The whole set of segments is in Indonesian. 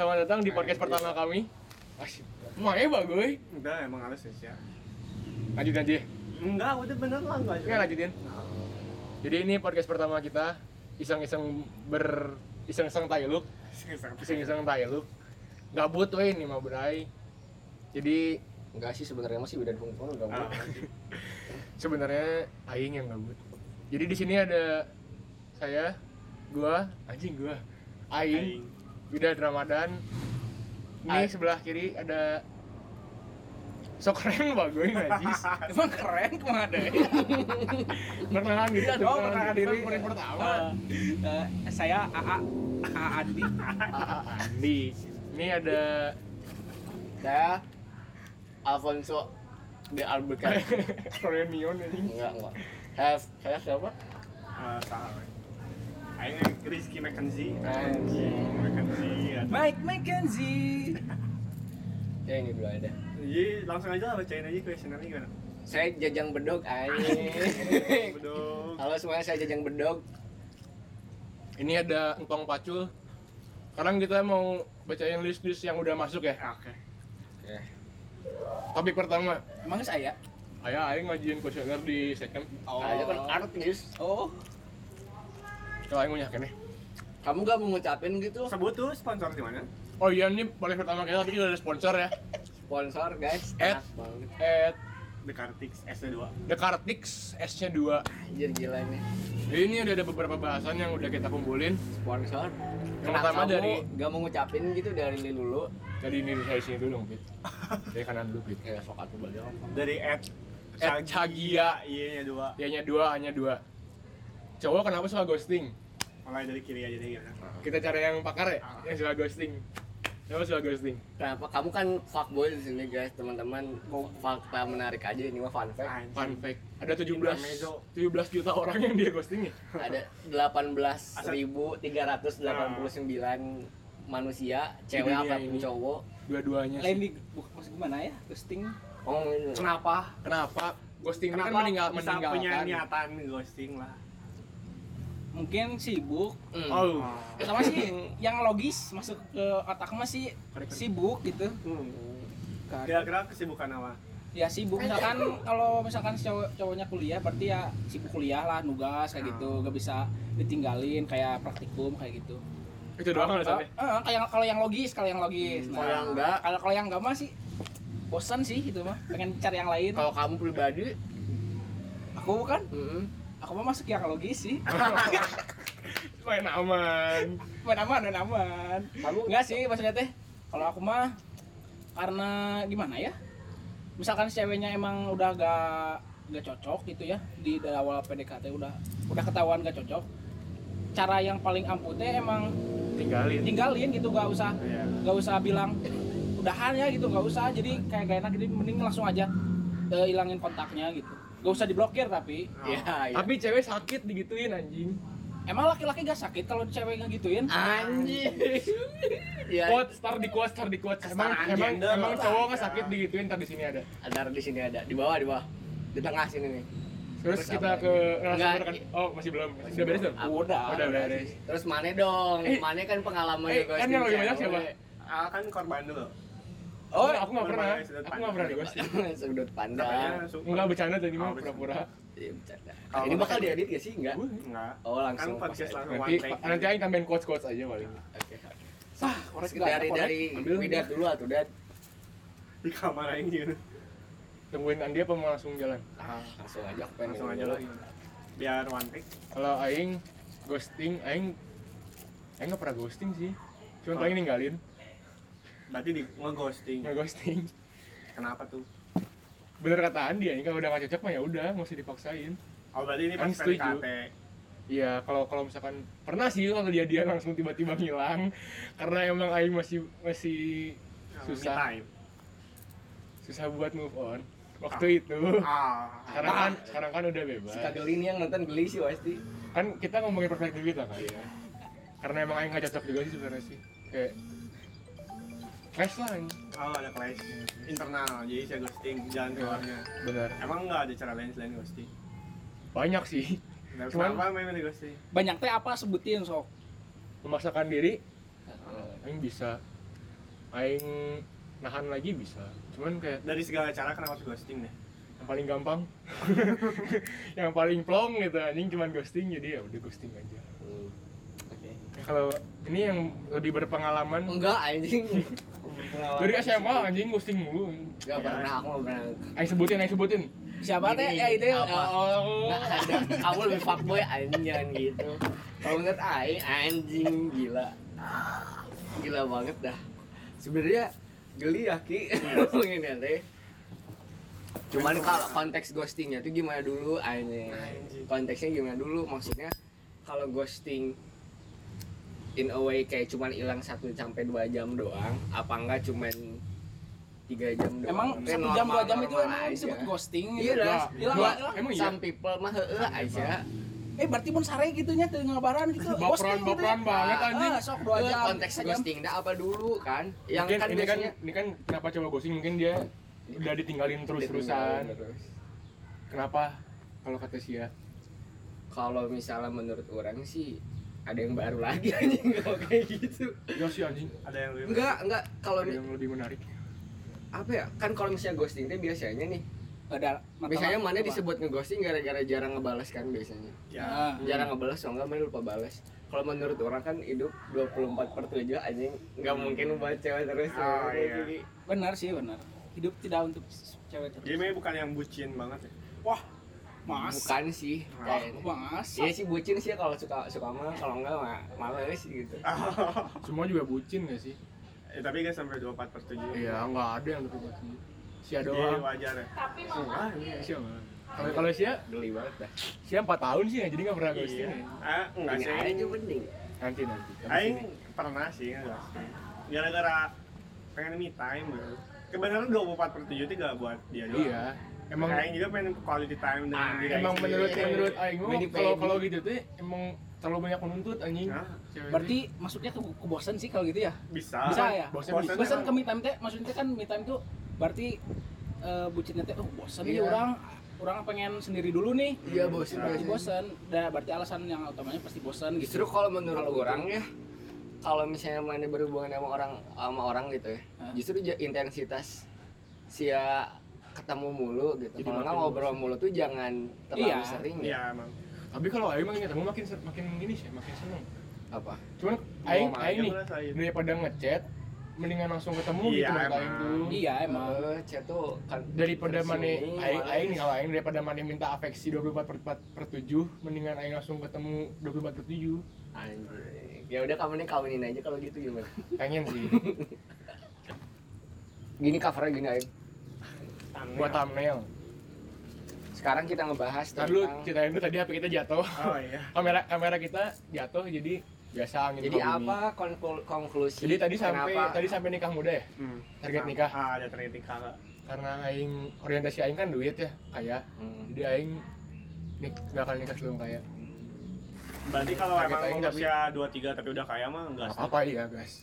Selamat datang di podcast pertama kami. Asik. Makanya bagus. Udah emang harus ya. Lanjut aja. Enggak, udah bener lah enggak. Oke, lanjutin. Jadi ini podcast pertama kita iseng-iseng ber iseng-iseng tailuk, iseng-iseng tailuk. Gabut we ini mah berai. Jadi Enggak sih sebenarnya masih udah hukum enggak Ah, sebenarnya aing yang gabut. Jadi di sini ada saya, gua, anjing gua, aing, Widad Ramadan. Ini Ay. sebelah kiri ada sok keren bagus najis. Emang keren ke mana deh? Perkenalan diri atau Oh, perkenalan diri yang pertama. Eh, eh, saya AA AA Andi. Ah, Andi. Ini ada Saya Alfonso de Albuquerque. Korean Neon ini. enggak, enggak. Saya saya siapa? Salah. Aing Rizky McKenzie. Anjing. McKenzie. Mike McKenzie. Ya ini dulu ada. Jadi langsung aja lah bacain aja questionnaire gimana? Saya Jajang Bedog anjing. Bedog. Halo semuanya, saya Jajang Bedog. Ini ada Engkong Pacul. Sekarang kita mau bacain list-list yang udah masuk ya. Oke. Oke. Topik pertama. Emang saya? Ayah, Aing ngajuin kuesioner di second. Oh. Aja kan artis. Oh. Kalau mau yakin nih. Kamu gak mau ngucapin gitu? Sebut tuh sponsor di mana? Oh iya, ini podcast pertama kita tapi udah ada sponsor ya. Sponsor guys. At The Cartix SD2. The Cartix S-nya 2. Anjir gila ini. Jadi ini udah ada beberapa bahasan yang udah kita kumpulin. Sponsor. Yang Kenapa pertama kamu dari- gak mau ngucapin gitu dari Li dulu? Jadi ini saya sini dulu dong, Pit. Dari kanan dulu, Pit. Kayak sok atuh balik? Dari Ed Ed Cagia. Iya, nya dua. Dia-nya dua, hanya dua. Cowok kenapa suka ghosting? Mulai dari kiri aja deh gimana? Kita cari yang pakar ya, yang suka ghosting. Kenapa suka ghosting? Kenapa? Kamu kan fuckboy di sini guys, teman-teman. Fakta menarik aja ini mah fun fact. Anjing. Fun fact, ada 17 Intermezzo. 17 juta orang yang dia ghosting ya. Ada 18.389 manusia, cewek apa pun cowok. Dua-duanya Lain sih. di bu- maksud gimana ya? Ghosting. Oh. Kenapa? Kenapa? Ghosting kan Kenapa meninggal, bisa punya meninggalkan. niatan ghosting lah? Mungkin sibuk. Hmm. Oh, Sama sih yang logis masuk ke otak mah sih sibuk gitu. Kan. Kira-kira kesibukan apa? Ya sibuk misalkan kalau misalkan si cowok cowoknya kuliah berarti ya sibuk kuliah lah, nugas kayak gitu, gak bisa ditinggalin kayak praktikum kayak gitu. itu doang alasannya. Eh, eh, kayak kalau yang logis, kalau yang logis. Kalau yang enggak? kalau kalau yang enggak mah sih bosan sih gitu mah, pengen cari yang lain. Kalau kamu pribadi, Aku kan, mm, aku mah masuk yang logis sih. Main aman. Main aman, main aman. kamu Enggak sih maksudnya teh. Kalau aku mah karena gimana ya? Misalkan si ceweknya emang udah gak gak cocok gitu ya di dari awal PDKT udah udah ketahuan gak cocok. Cara yang paling ampuh teh emang Tinggalin. tinggalin gitu gak usah Iya. gak usah bilang udahan ya gitu gak usah jadi kayak gak enak jadi mending langsung aja eh, hilangin kontaknya gitu gak usah diblokir tapi ya, ya. Tapi cewek sakit digituin anjing. emang laki-laki gak sakit kalau cewek ngegituin anjing. ya, Quote, star di quote, star di quote. Emang emang, emang cowok nggak sakit digituin ntar di sini ada. ada di sini ada, di bawah di bawah. Di tengah sini nih. Terus Terus kita apa ke narasumber kan. Oh, masih belum. Udah beres belum? Udah. Udah beres. Terus Mane dong. Eh. Mane kan pengalaman Eh, juga kan yang lebih banyak siapa? Ah, kan korban dulu. Oh, aku nggak pernah. Aku nggak pernah di pandang. ghosting. Sudut pandang. Enggak bercanda tadi mah Oh, bercanda. pura-pura. Iya, bercanda. Kalau Ini bakal diedit gak sih? Enggak. Enggak. Oh, langsung Kan podcast langsung Nanti one take. nanti aing tambahin quotes-quotes aja paling. Oke. sah korek Dari dari. Widat dulu atuh, Dad. di kamar aing gitu. Tungguin Andi apa mau langsung jalan? Ah, langsung aja aku pengen Langsung aja lagi. Biar one take. Kalau aing ghosting, aing aing nggak pernah ghosting sih. Cuma paling ninggalin, Berarti di nge-ghosting. nggak ghosting. Kenapa tuh? Bener kata Andi ya, kalau udah nggak cocok mah ya udah, nggak usah dipaksain. Oh, berarti ini pas. PDKT. Iya, kalau kalau misalkan pernah sih kalau dia dia langsung tiba-tiba ngilang karena emang aing masih masih Me susah susah buat move on waktu Ah. itu. Ah. Sekarang kan sekarang kan udah bebas. Si Kageli ini yang nonton geli sih pasti. Kan kita ngomongin perspektif kita kan. Karena emang aing nggak cocok juga sih sebenarnya sih. Kayak clash lah anjing. Oh, ada clash internal. Jadi saya ghosting jalan keluarnya. Bener. Emang nggak ada cara lain selain ghosting? Banyak sih. Terus Cuman- kenapa memang di ghosting? banyak teh apa sebutin sok Memaksakan diri aing bisa aing nahan lagi bisa cuman kayak Dari segala cara kenapa harus ghosting deh? yang paling gampang yang paling plong gitu anjing cuman ghosting jadi ya udah ghosting aja Oke. Ya, kalau ini yang lebih berpengalaman Enggak anjing. dari SMA anjing ghosting mulu Enggak pernah aku pernah. aing sebutin aing sebutin siapa teh ya itu apa? oh Nggak ada. Kamu lebih fuckboy anjing jangan gitu. Kalau menurut Aing anjing gila. Gila banget dah. Sebenarnya geli ya Ki ngomongin ya teh. Cuman kalau konteks ghostingnya tuh gimana dulu Aing? Konteksnya gimana dulu? Maksudnya kalau ghosting in a way kayak cuman hilang satu sampai dua jam doang, apa enggak cuman tiga jam doang? emang satu jam dua jam itu emang disebut ghosting Iya gitu. dah. hilang Dua. lah hilang emang iya Some people mah heeh aja. eh berarti pun sare gitunya teu ngabaran gitu Baperan- Ghosting gitu baperan ya. banget, anjing. ah, sok dua Itu jam konteks sejam. ghosting dah apa dulu kan? Yang kan ini kan biasanya ini kan kenapa coba ghosting mungkin dia udah ditinggalin terus-terusan Terus. kenapa kalau kata Sia Kalau misalnya menurut orang sih ada yang baru lagi anjing kalau kayak gitu. ya sih anjing Ada yang lebih Enggak, enggak kalau ada yang lebih menarik apa ya? Kan kalau misalnya ghosting itu biasanya nih ada Biasanya mana apa? disebut ngeghosting gara-gara jarang ngebalas kan biasanya. Ya. Ah. Jarang ngebalas, so enggak mana lupa balas. Kalau menurut orang kan hidup 24 per 7 anjing nggak mungkin buat cewek terus. Oh, iya. Benar sih benar hidup tidak untuk cewek terus Jadi memang bukan yang bucin banget ya. wah mas Bukan sih. mas Iya sih bucin sih kalau suka suka mah kalau enggak mah males gitu. semua juga bucin gak sih Eh, tapi kan sampai 24 per 7 iya nggak ada yang lebih bucin Sia Jadi doang wajar ya. Tapi mama ah, iya. Nggak kalau kalau Sia Geli banget dah. Sia 4 tahun sih jadi nggak pernah ghosting Iya. ya. Ah, enggak Ini sih. aja mending. nanti nanti Aing ini. pernah sih enggak sih. Gara-gara pengen me time gitu. Kebenaran 24 per 7 itu gak buat dia doang. iya emang Aing juga pengen quality time dengan Ah, diri emang Aing menurut sendiri. menurut Aing mah Mini kalau kalau gitu tuh emang terlalu banyak menuntut anjing? Cewek berarti maksudnya ke kebosan sih kalau gitu ya? Bisa. bisa ya? Bosan Bosan bosan ke me time teh maksudnya kan me time tuh berarti eh bucinnya teh oh bosan nih Iya. orang. Orang pengen sendiri dulu nih. Iya bosan berarti bosan dah berarti alasan yang utamanya pasti bosan Justru gitu kalau menurut Kalau orang ya kalau misalnya mana berhubungan sama orang sama orang gitu ya Hah? justru intensitas sia ketemu mulu gitu. Jadi kalau ngobrol mulu tuh jangan terlalu Iya. sering ya. Iya emang. tapi kalau Aing makin ketemu makin ser- makin ini sih makin seneng. Apa? Cuman Aing Aing nih daripada ngechat mendingan langsung ketemu Iya, gitu emang. Aing tuh. Iya emang. Eh, chat tuh kan daripada mana aing aing nih kalau aing daripada mana minta afeksi 24 per 4 per 7 mendingan aing langsung ketemu 24 per 7 Anjing. ya udah kamu nih kawinin aja kalau gitu gimana? Pengen sih. Gini covernya gini aja buat thumbnail sekarang kita ngebahas tentang ceritain dulu tadi HP kita jatuh Oh iya. kamera kamera kita jatuh jadi biasa angin jadi ke bumi. apa konklu- konklusi jadi tadi sampai tadi sampai nikah muda ya Hmm. Target nikah. Ah, ada target nikah. Karena aing orientasi aing kan duit ya kaya Hmm. jadi aing nik gak akan nikah sebelum kaya Berarti kalau emang usia 23 tapi udah kaya mah enggak Gak sih. apa-apa iya guys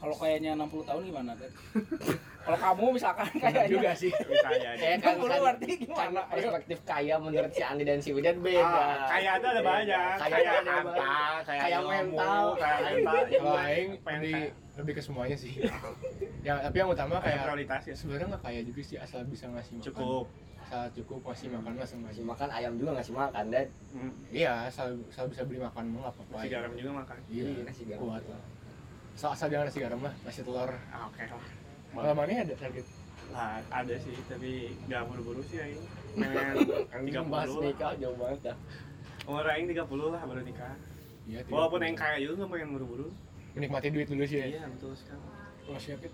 kalau kayaknya 60 tahun gimana Ted? kalau kamu misalkan kayaknya juga sih Bisa aja. Kayak kan, 60 kan, berarti gimana perspektif kaya menurut si Andi dan si Widan beda. Ah, kaya ada ada banyak. Kaya, Kaya ada harta, banyak. kaya kaya mental, kaya mental. kalau aing Pengen lebih ke semuanya sih ya tapi yang utama Kayak prioritas ya. sebenarnya nggak kaya juga sih asal bisa ngasih makan Cukup. asal cukup ngasih makan sama Ngasih makan ayam juga ngasih makan dan Hmm. iya asal asal bisa beli makan mah nggak apa-apa Nasi ya. garam juga makan. iya Iya, nasi garam. kuat lah asal, asal jangan nasi garam lah nasi telur Ah, oke lah. kalau mana ada target Lah, ada sih, tapi nggak buru-buru sih aing. 30 lah. nikah jauh banget dah. Umur aing 30 lah baru nikah. iya Walaupun aing kaya juga nggak pengen buru-buru. menikmati duit dulu sih ya Iya, betul sekali. kalau siap ya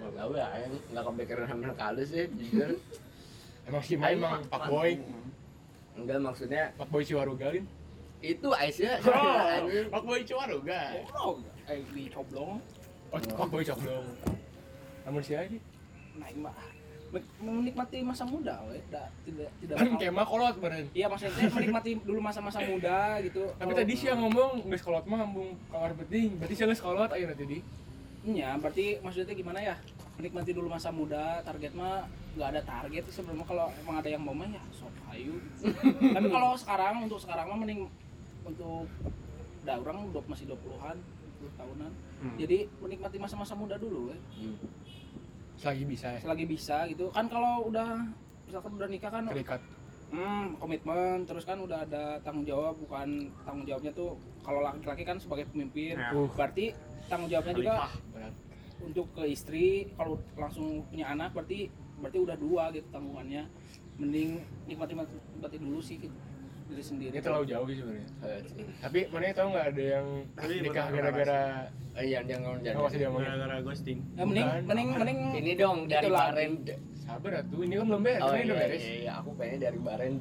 Gak tahu ya, ayam nggak kepikiran hamil kali sih, jujur. emang sih emang pak boy Enggak maksudnya pak boy ciwarugalin itu Aisyah. oh anjing. pak boy ciwaruga oh eh dicoblong oh pak boy cok dong namun si aja naik mbak Men- menikmati masa muda we. Da, tidak tidak kan kemah kolot beren iya maksudnya menikmati dulu masa-masa muda gitu tapi tadi sih yang ngomong nggak sekolot mah ngomong kamar penting berarti sih nggak sekolot ayo nanti di Iya, berarti maksudnya gimana ya? Menikmati dulu masa muda, target mah nggak ada target sih sebenarnya kalau emang ada yang mau mah ya sok ayu. Tapi kalau sekarang untuk sekarang mah mending untuk udah orang udah masih 20-an 20 tahunan. Hmm. jadi menikmati masa-masa muda dulu ya. Selagi bisa ya. Selagi bisa gitu. Kan kalau udah misalkan udah nikah kan terikat. Hmm, komitmen terus kan udah ada tanggung jawab bukan tanggung jawabnya tuh kalau laki-laki kan sebagai pemimpin. Ya. Uh. berarti tanggung jawabnya juga berat untuk ke istri kalau langsung punya anak berarti berarti udah dua gitu tanggungannya. Mending nikmati nikmati dulu sih gitu, diri sendiri. Ini terlalu jauh sih sebenarnya. Eh, sih. tapi mana tahu nggak ada yang Tapi nikah gara-gara Eh, yang jangan oh, jangan masih dia ngomongin gara-gara ghosting. Ya, mending mending mending ini dong dari Itu. Baren sabar atuh. Ini kan belum beres. Oh ini iya, udah iya, beres. iya, aku pengennya dari Baren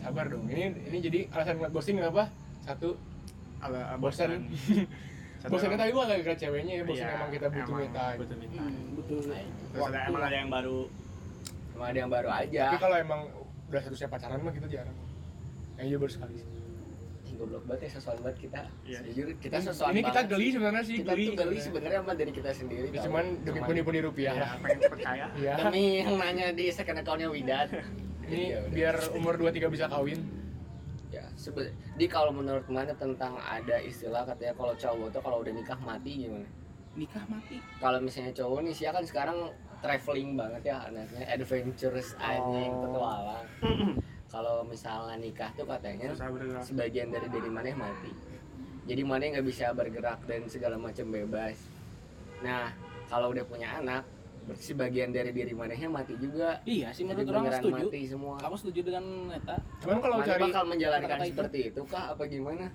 sabar dong. Ini ini jadi alasan ghosting kenapa? Satu ala bosan. Satu bosannya tadi gua gara-gara ceweknya ya bosan Iya, emang kita butuh emang me time butuh me time. hmm, betul Terus ada, emang ada yang baru. Emang ada yang baru aja. Tapi kalau emang udah seterusnya pacaran mah kita jarang kayaknya baru sekali. Ih, goblok banget ya sosokan banget kita. Iya. jujur kita sosokan ini kita geli sebenarnya sih kita tuh geli sebenarnya. sebenarnya sama dari kita sendiri Ya, cuman demi pundi-pundi rupiah. Ya lah pengen cepet kaya iya. Demi yang nanya di second accountnya Widan ini Ya biar umur 23 bisa kawin. Ya sebe- di kalau menurut mana tentang ada istilah katanya kalau cowok tuh kalau udah nikah mati gimana? Nikah mati? Kalau misalnya cowok nih sih kan sekarang traveling banget ya anaknya adventurous anjing Oh. petualang kalau misalnya nikah tuh katanya sebagian dari diri mana mati. Jadi mana nggak bisa bergerak dan segala macam bebas. Nah kalau udah punya anak berarti sebagian dari diri manehnya mati juga. Iya sih menurut orang setuju. mati semua. Aku setuju dengan Neta? Cuman kalau Mana cari bakal menjalankan kata-kata itu? seperti itu kah? Apa gimana?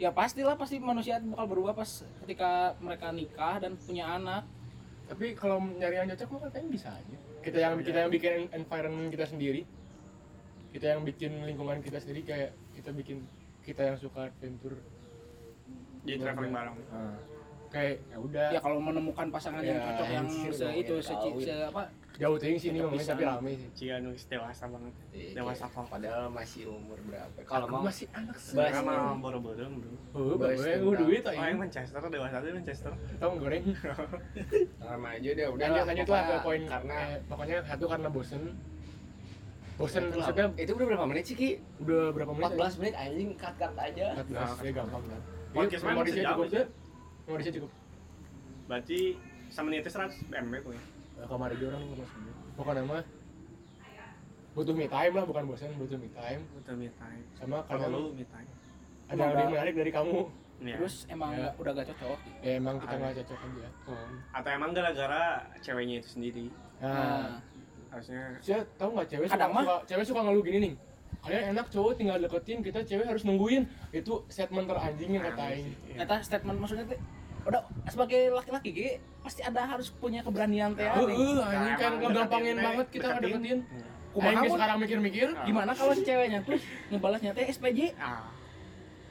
Ya pastilah pasti manusia bakal berubah pas ketika mereka nikah dan punya anak. Tapi kalau nyari yang cocok mah katanya bisa aja. Kita yang kita yang bikin environment kita sendiri kita yang bikin lingkungan kita sendiri kayak kita bikin kita yang suka adventure. Jadi traveling bareng. Nah, kayak ya udah. Ya kalau menemukan pasangan yang Ya, cocok yang se itu se, apa? Jauh ting sih ini ngomongin tapi rame sih. Cia nulis dewasa banget. Iya, dewasa kok padahal masih umur berapa? Kalau mau masih anak sih Bahas mah boro-boro bro. Oh tentang- gue duit oh yang aja Manchester dewasa tuh Manchester. Tau goreng. Sama aja deh udah lanjut lanjut lah ke poin karena pokoknya satu karena bosen bosen Itu maksudnya itu udah berapa menit sih Ki? udah berapa menit 14 menit anjing cut cut aja. 14 ya gampang kan? Podcast Ini memang memori saya sejam cukup aja. ya? Memori saya cukup. Berarti sama menitnya 100 MB kok ya Eh, kamar dia orang nggak masuk pokoknya mah butuh me time lah bukan bosan butuh me time. Butuh me time. Sama kalau lu me time. ada yang menarik dari kamu. Iya. terus emang Ya. udah gak cocok? Ya emang kita nggak cocok aja. Atau emang gara-gara ceweknya itu sendiri? Nah. Nah harusnya saya tahu nggak cewek suka, Kadang mah- suka cewek suka ngeluh gini nih kalian enak cowok tinggal deketin kita cewek harus nungguin itu statement teranjing yang kata aing sih, iya. Statement maksudnya tuh udah sebagai laki-laki Ki, pasti ada harus punya keberanian teh Heeh, aneh. anjing kan ngegampangin deketin, banget kita deketin. ngedeketin Iya. Kumaha sekarang mikir-mikir Ah. gimana kalau si ceweknya tuh ngebalasnya teh SPJ ah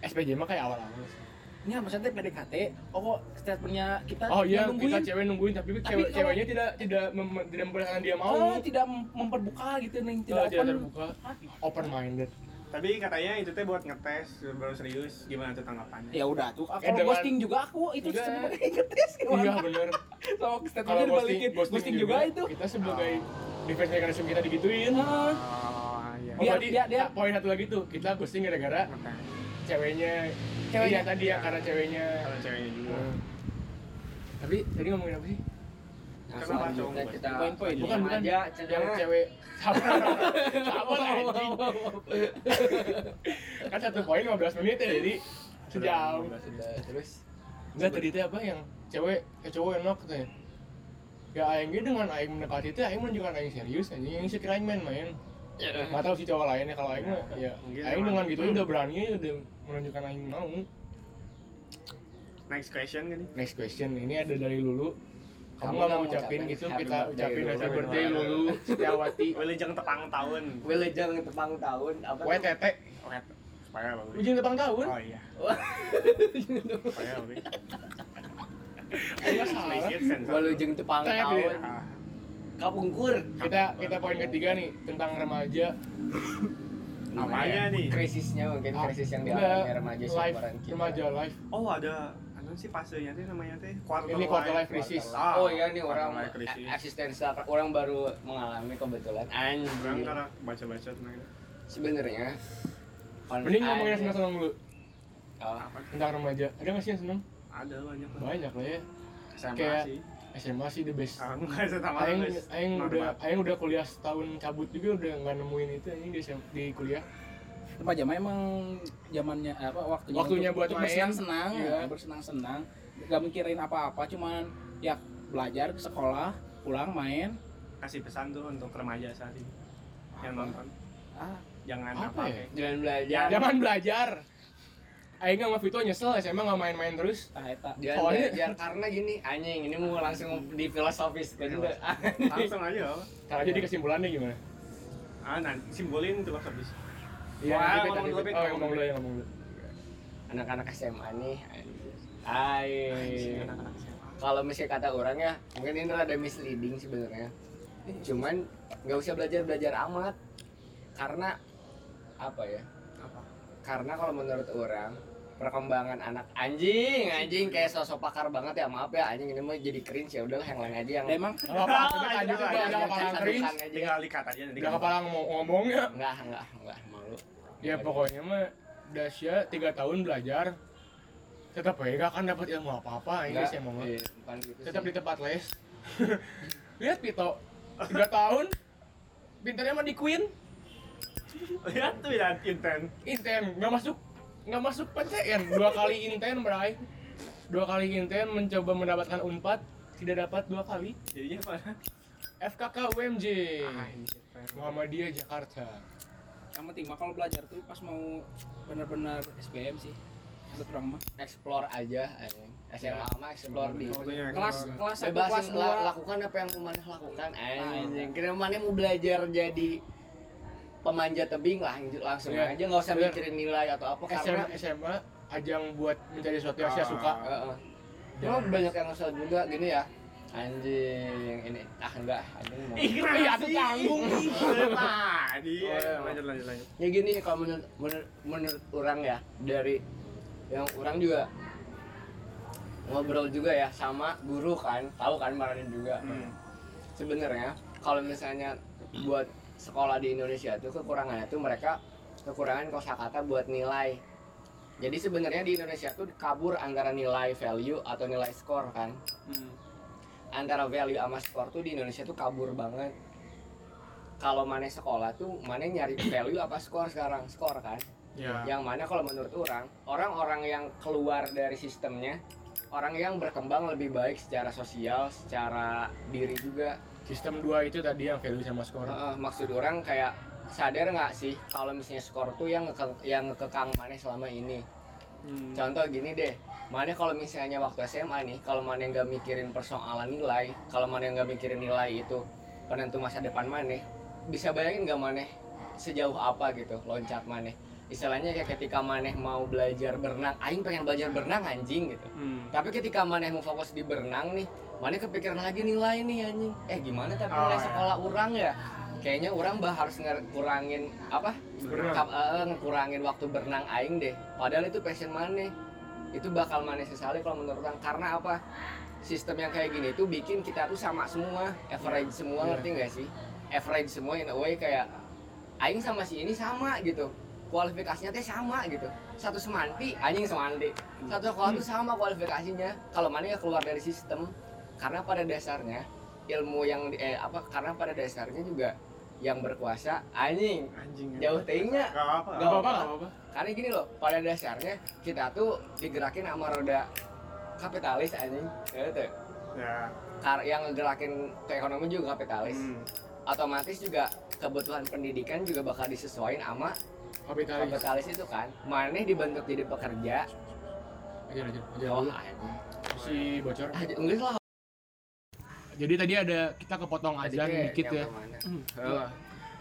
SPJ mah kayak awal-awal sih. Ini maksudnya PDKT oh kok statementnya kita Oh iya, nungguin? kita cewek nungguin tapi, Tapi cewek, kalau- ceweknya tidak tidak mem- tidak memperlihatkan dia mau. oh, tidak mem- memperbuka gitu nih tidak, tidak tidak open. terbuka, open minded. tapi katanya itu teh buat ngetes baru serius gimana tuh tanggapannya? Ya udah tuh Eh, kalau dengan- ghosting juga aku itu sebagai ngetes Iya gimana bener. kalau Kalau statementnya dibalikin. ghosting, juga, itu. kita sebagai defense mechanism kita digituin. Nah, oh iya. Oh, dia- dia- nah, poin satu lagi tuh kita ghosting gara-gara ceweknya. Ceweknya. Iya tadi ya karena ceweknya. kalau ceweknya juga Hmm. Tapi tadi ngomongin apa sih? nah, Kenapa cowok? kita Poin-poin. Bukan bukan aja yang cewek sabar sabar anjing. kan satu poin 15 menit ya jadi sejam terus enggak tadi teh apa yang cewek eh cowok enak katanya ya aing dengan aing mendekati teh aing menunjukkan aing serius anjing yang sekira aing main-main nggak tahu sih cowok lainnya kalau aing mah ya Mungkin aing dengan gitu udah berani udah menunjukkan aing mau. Next question nih next question ini ada dari Lulu. Kamu nggak mau ucapin gitu kita ucapin happy birthday Lulu. Setiawati. Wilujeng tepang tahun. Wilujeng tepang tahun. Apa supaya bagus ujung tepang tahun? Oh iya. Salah. Explicit sensor. Wilujeng tepang tahun. Ah, kapungkur kita kita poin ketiga nih tentang remaja. Apanya nih? krisisnya mungkin Ah, krisis yang dialami remaja seumuran kita. remaja live oh ada ada sih fasenya teh namanya teh? Quarter Ini quarter life crisis. Ah, oh iya nih orang life eksistensial orang baru mengalami kebetulan. Orang anjing karena baca-baca tentang sebenarnya mending ngomongin yang seneng seneng dulu. Oh, tentang remaja. Ada nggak sih yang seneng ada banyak banyak lah ya. SMA Kayak- sih SMA sih the best ah enggak saya tahu Aing, guys aing udah, aing udah kuliah setahun cabut juga udah nggak nemuin itu anjing di, di kuliah. Apa zaman emang zamannya apa waktunya Waktunya buat main. bersenang-senang, Iya. bersenang-senang, gak mikirin apa-apa, cuman ya belajar ke sekolah, pulang main. kasih pesan tuh untuk remaja saat ini yang nonton Ah, jangan Apa apa, ya? Jangan belajar. Jangan belajar. Aing sama Vito nyesel SMA nggak main-main terus. tah eta. Soalnya- belajar karena gini, anjing ini mau langsung di filosofis kan udah. langsung aja Nah, jadi kesimpulannya gimana? ah nanti simbolin tuh habis Iya, ngomong dulu, Oh, ngomong dulu. ya, ngomong dulu. Anak-anak SMA nih. Ay. Kalau misalnya kata orang ya, mungkin ini rada misleading sebenarnya. Cuman nggak usah belajar belajar amat, karena apa ya? apa Karena kalau menurut orang perkembangan anak. Anjing anjing kayak sosok pakar banget ya maaf ya anjing ini mah jadi cringe ya udahlah yang lain aja yang emang? Gak apa-apa, kita Ah, lanjut ayo, udah ayo, udah kepala aja. tinggal dikat aja nanti Udah kepala ngomong ngomongnya. enggak enggak enggak malu. Ya pokoknya mah Dasya tiga tahun belajar tetap ya gak akan dapat ilmu apa-apa ini enggak sih mah. iya, bukan gitu tetap di tempat les. Lihat Pito tiga tahun pintarnya mah di Queen. Lihat tuh ya inten. Inten nggak masuk nggak masuk PTN dua kali inten berai dua kali inten mencoba mendapatkan unpad. Tidak dapat dua kali. Jadinya apa? FKK UMJ Anjir, Muhammadiyah Jakarta. Yang penting mah kalau belajar tuh pas mau benar-benar SBM sih. Mah. explore aja anjing. SMA mah explore di Kelas kelas satu bebasin kelas lakukan apa yang ke mana lakukan anjing. Kira mana mau belajar jadi pemanjat tebing lah langsung Iya. aja nggak usah Bener. mikirin nilai atau apa karena SMA ajang buat mencari sesuatu yang saya suka Heeh. Cuma banyak yang ngesel juga gini ya. Anjing ini ah enggak anjing mau. Ih, Iya, aku tanggung. Tadi. Oh, iya. Lanjut, lanjut, lanjut. Ya gini kalau menurut, menurut menurut orang ya dari yang orang juga ngobrol juga ya sama guru kan, tahu kan Maradin juga. Hmm. Sebenarnya kalau misalnya buat sekolah di Indonesia tuh kekurangannya tuh mereka kekurangan kosakata buat nilai. Jadi sebenarnya di Indonesia tuh kabur antara nilai value atau nilai skor kan. Hmm. antara value sama skor tuh di Indonesia tuh kabur banget. Kalau mana sekolah tuh mana nyari value apa skor sekarang skor kan. ya Yang mana kalau menurut orang orang-orang yang keluar dari sistemnya orang yang berkembang lebih baik secara sosial, secara diri juga. Sistem dua itu tadi yang value sama skor Heeh, maksud orang kayak sadar nggak sih kalau misalnya skor tuh yang ngeke- yang ngekekang mana selama ini. Hmm. Contoh gini deh, mana kalau misalnya waktu SMA nih, kalau mana nggak mikirin persoalan nilai, kalau mana nggak mikirin nilai itu penentu masa depan mana, bisa bayangin nggak mana sejauh apa gitu loncat mana. Istilahnya kayak ketika mana mau belajar berenang, aing pengen belajar berenang anjing gitu. Hmm. Tapi ketika mana mau fokus di berenang nih, mana kepikiran lagi nilai nih anjing. Eh gimana tapi nilai Oh, iya. sekolah orang ya? Kayaknya orang bah harus ngurangin apa? Kap- eh, ngurangin waktu berenang aing deh. Padahal itu passion mana? Itu bakal mana sesali kalau menurut orang karena apa? Sistem yang kayak gini tuh bikin kita tuh sama semua, average semua, Iya. ngerti gak sih? Average semua in a way kayak aing sama si ini sama gitu. Kualifikasinya teh sama gitu. Satu semanti, anjing semanti. Satu sekolah tuh sama kualifikasinya. Kalau mana ya keluar dari sistem karena pada dasarnya ilmu yang eh apa karena pada dasarnya juga yang berkuasa anjing Anjing. jauh tingnya Gak apa-apa. Gak apa-apa, gak apa-apa. karena gini loh pada dasarnya kita tuh digerakin sama roda kapitalis anjing gitu Ya. Kar yang ngegerakin ke ekonomi juga kapitalis Hmm. otomatis juga kebutuhan pendidikan juga bakal disesuaikan sama Kapitalis. kapitalis itu kan maneh dibentuk jadi pekerja Ajar, ajar, ajar oh anjing Si bocor. ah enggak lah Jadi tadi ada kita kepotong azan dikit ya. Hmm. Oh.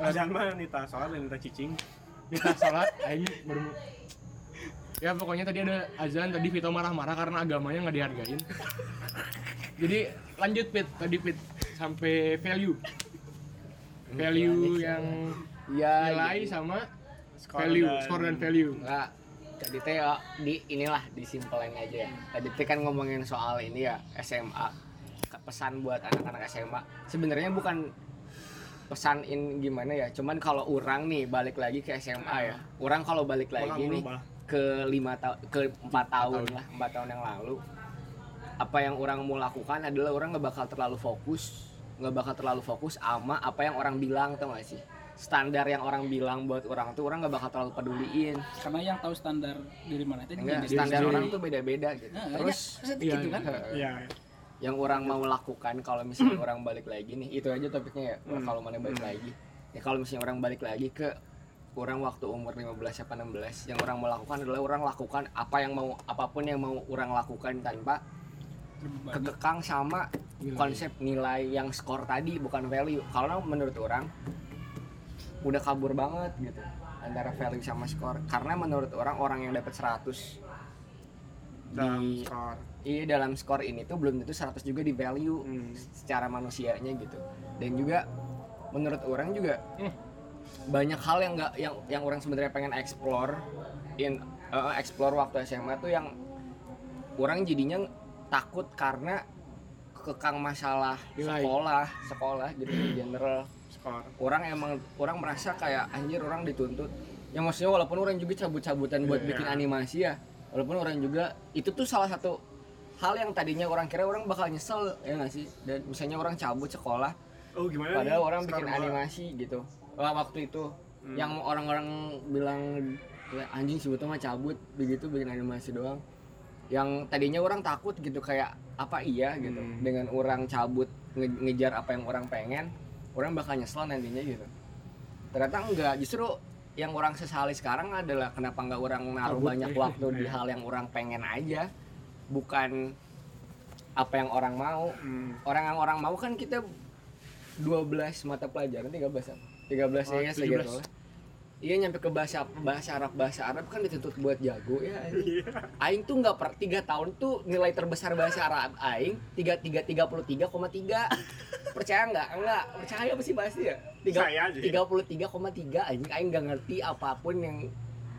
Azan mah nita sholat dan nita cicing. Kita sholat, aing baru Ya pokoknya tadi ada azan, tadi Vito marah-marah karena agamanya nggak dihargain. Jadi lanjut Pit, tadi Pit sampai value. Value yang Iya, nilai iya. sama Skor value, dan- skor dan value. Enggak. Tadi teh ya, di inilah disimpelin aja ya. Tadi teh kan ngomongin soal ini ya SMA. Pesan buat anak-anak SMA. Sebenarnya bukan pesan in gimana ya. Cuman kalau orang nih balik lagi ke SMA ya. Orang kalau balik lagi Orang nih berubah. ke lima tahun ke empat tahun tahun. lah empat tahun yang lalu apa yang orang mau lakukan adalah orang nggak bakal terlalu fokus nggak bakal terlalu fokus sama apa yang orang bilang tau gak sih standar yang orang bilang buat orang tuh orang nggak bakal terlalu peduliin. Karena yang tahu standar diri mana itu enggak diri standar sendiri. orang tuh beda-beda gitu. Nah, terus ya, iya, gitu kan? Iya. yang orang mau lakukan kalau misalnya orang balik lagi nih itu aja topiknya ya. Hmm. kalau mana balik lagi. Ya kalau misalnya orang balik lagi ke orang waktu umur 15 apa 16 yang orang mau lakukan adalah orang lakukan apa yang mau apa pun yang mau orang lakukan tanpa kekekang sama Nilai. konsep nilai yang skor tadi bukan value. Kalau menurut orang udah kabur banget gitu antara value sama skor karena menurut orang orang yang dapat 100 Dalam di skor. iya dalam skor ini tuh belum tentu 100 juga di value Hmm. secara manusianya gitu dan juga menurut orang juga Hmm. banyak hal yang nggak yang yang orang sebenarnya pengen explore in eh, explore waktu SMA tuh yang orang jadinya takut karena kekang masalah Nilai. sekolah sekolah gitu in general skor. orang emang orang merasa kayak anjir orang dituntut yang maksudnya walaupun orang juga cabut-cabutan buat Iya. bikin animasi ya walaupun orang juga itu tuh salah satu hal yang tadinya orang kira orang bakal nyesel ya nggak sih dan misalnya orang cabut sekolah Oh gimana padahal nih? orang Skor bikin animasi gitu Wah, waktu itu Hmm. yang orang-orang bilang "Ya, anjing sebetulnya cabut begitu bikin animasi doang yang tadinya orang takut gitu kayak apa iya gitu Hmm. dengan orang cabut nge- ngejar apa yang orang pengen orang bakal nyesel nantinya gitu ternyata enggak justru yang orang sesali sekarang adalah kenapa nggak orang naruh Cabut, banyak waktu di hal yang orang pengen aja bukan apa yang orang mau Hmm. orang yang orang mau kan kita 12 mata pelajaran 13 apa? 13 Oh, ya 17. segitu lah. Iya nyampe ke bahasa bahasa Arab bahasa Arab kan dituntut buat jago ya. Iya. Aing tuh nggak per tiga tahun tuh nilai terbesar bahasa Arab Aing tiga tiga tiga puluh tiga koma tiga. Percaya nggak? Nggak. Percaya apa sih pasti ya? Tiga tiga puluh tiga koma tiga. Aing Aing nggak ngerti apa pun yang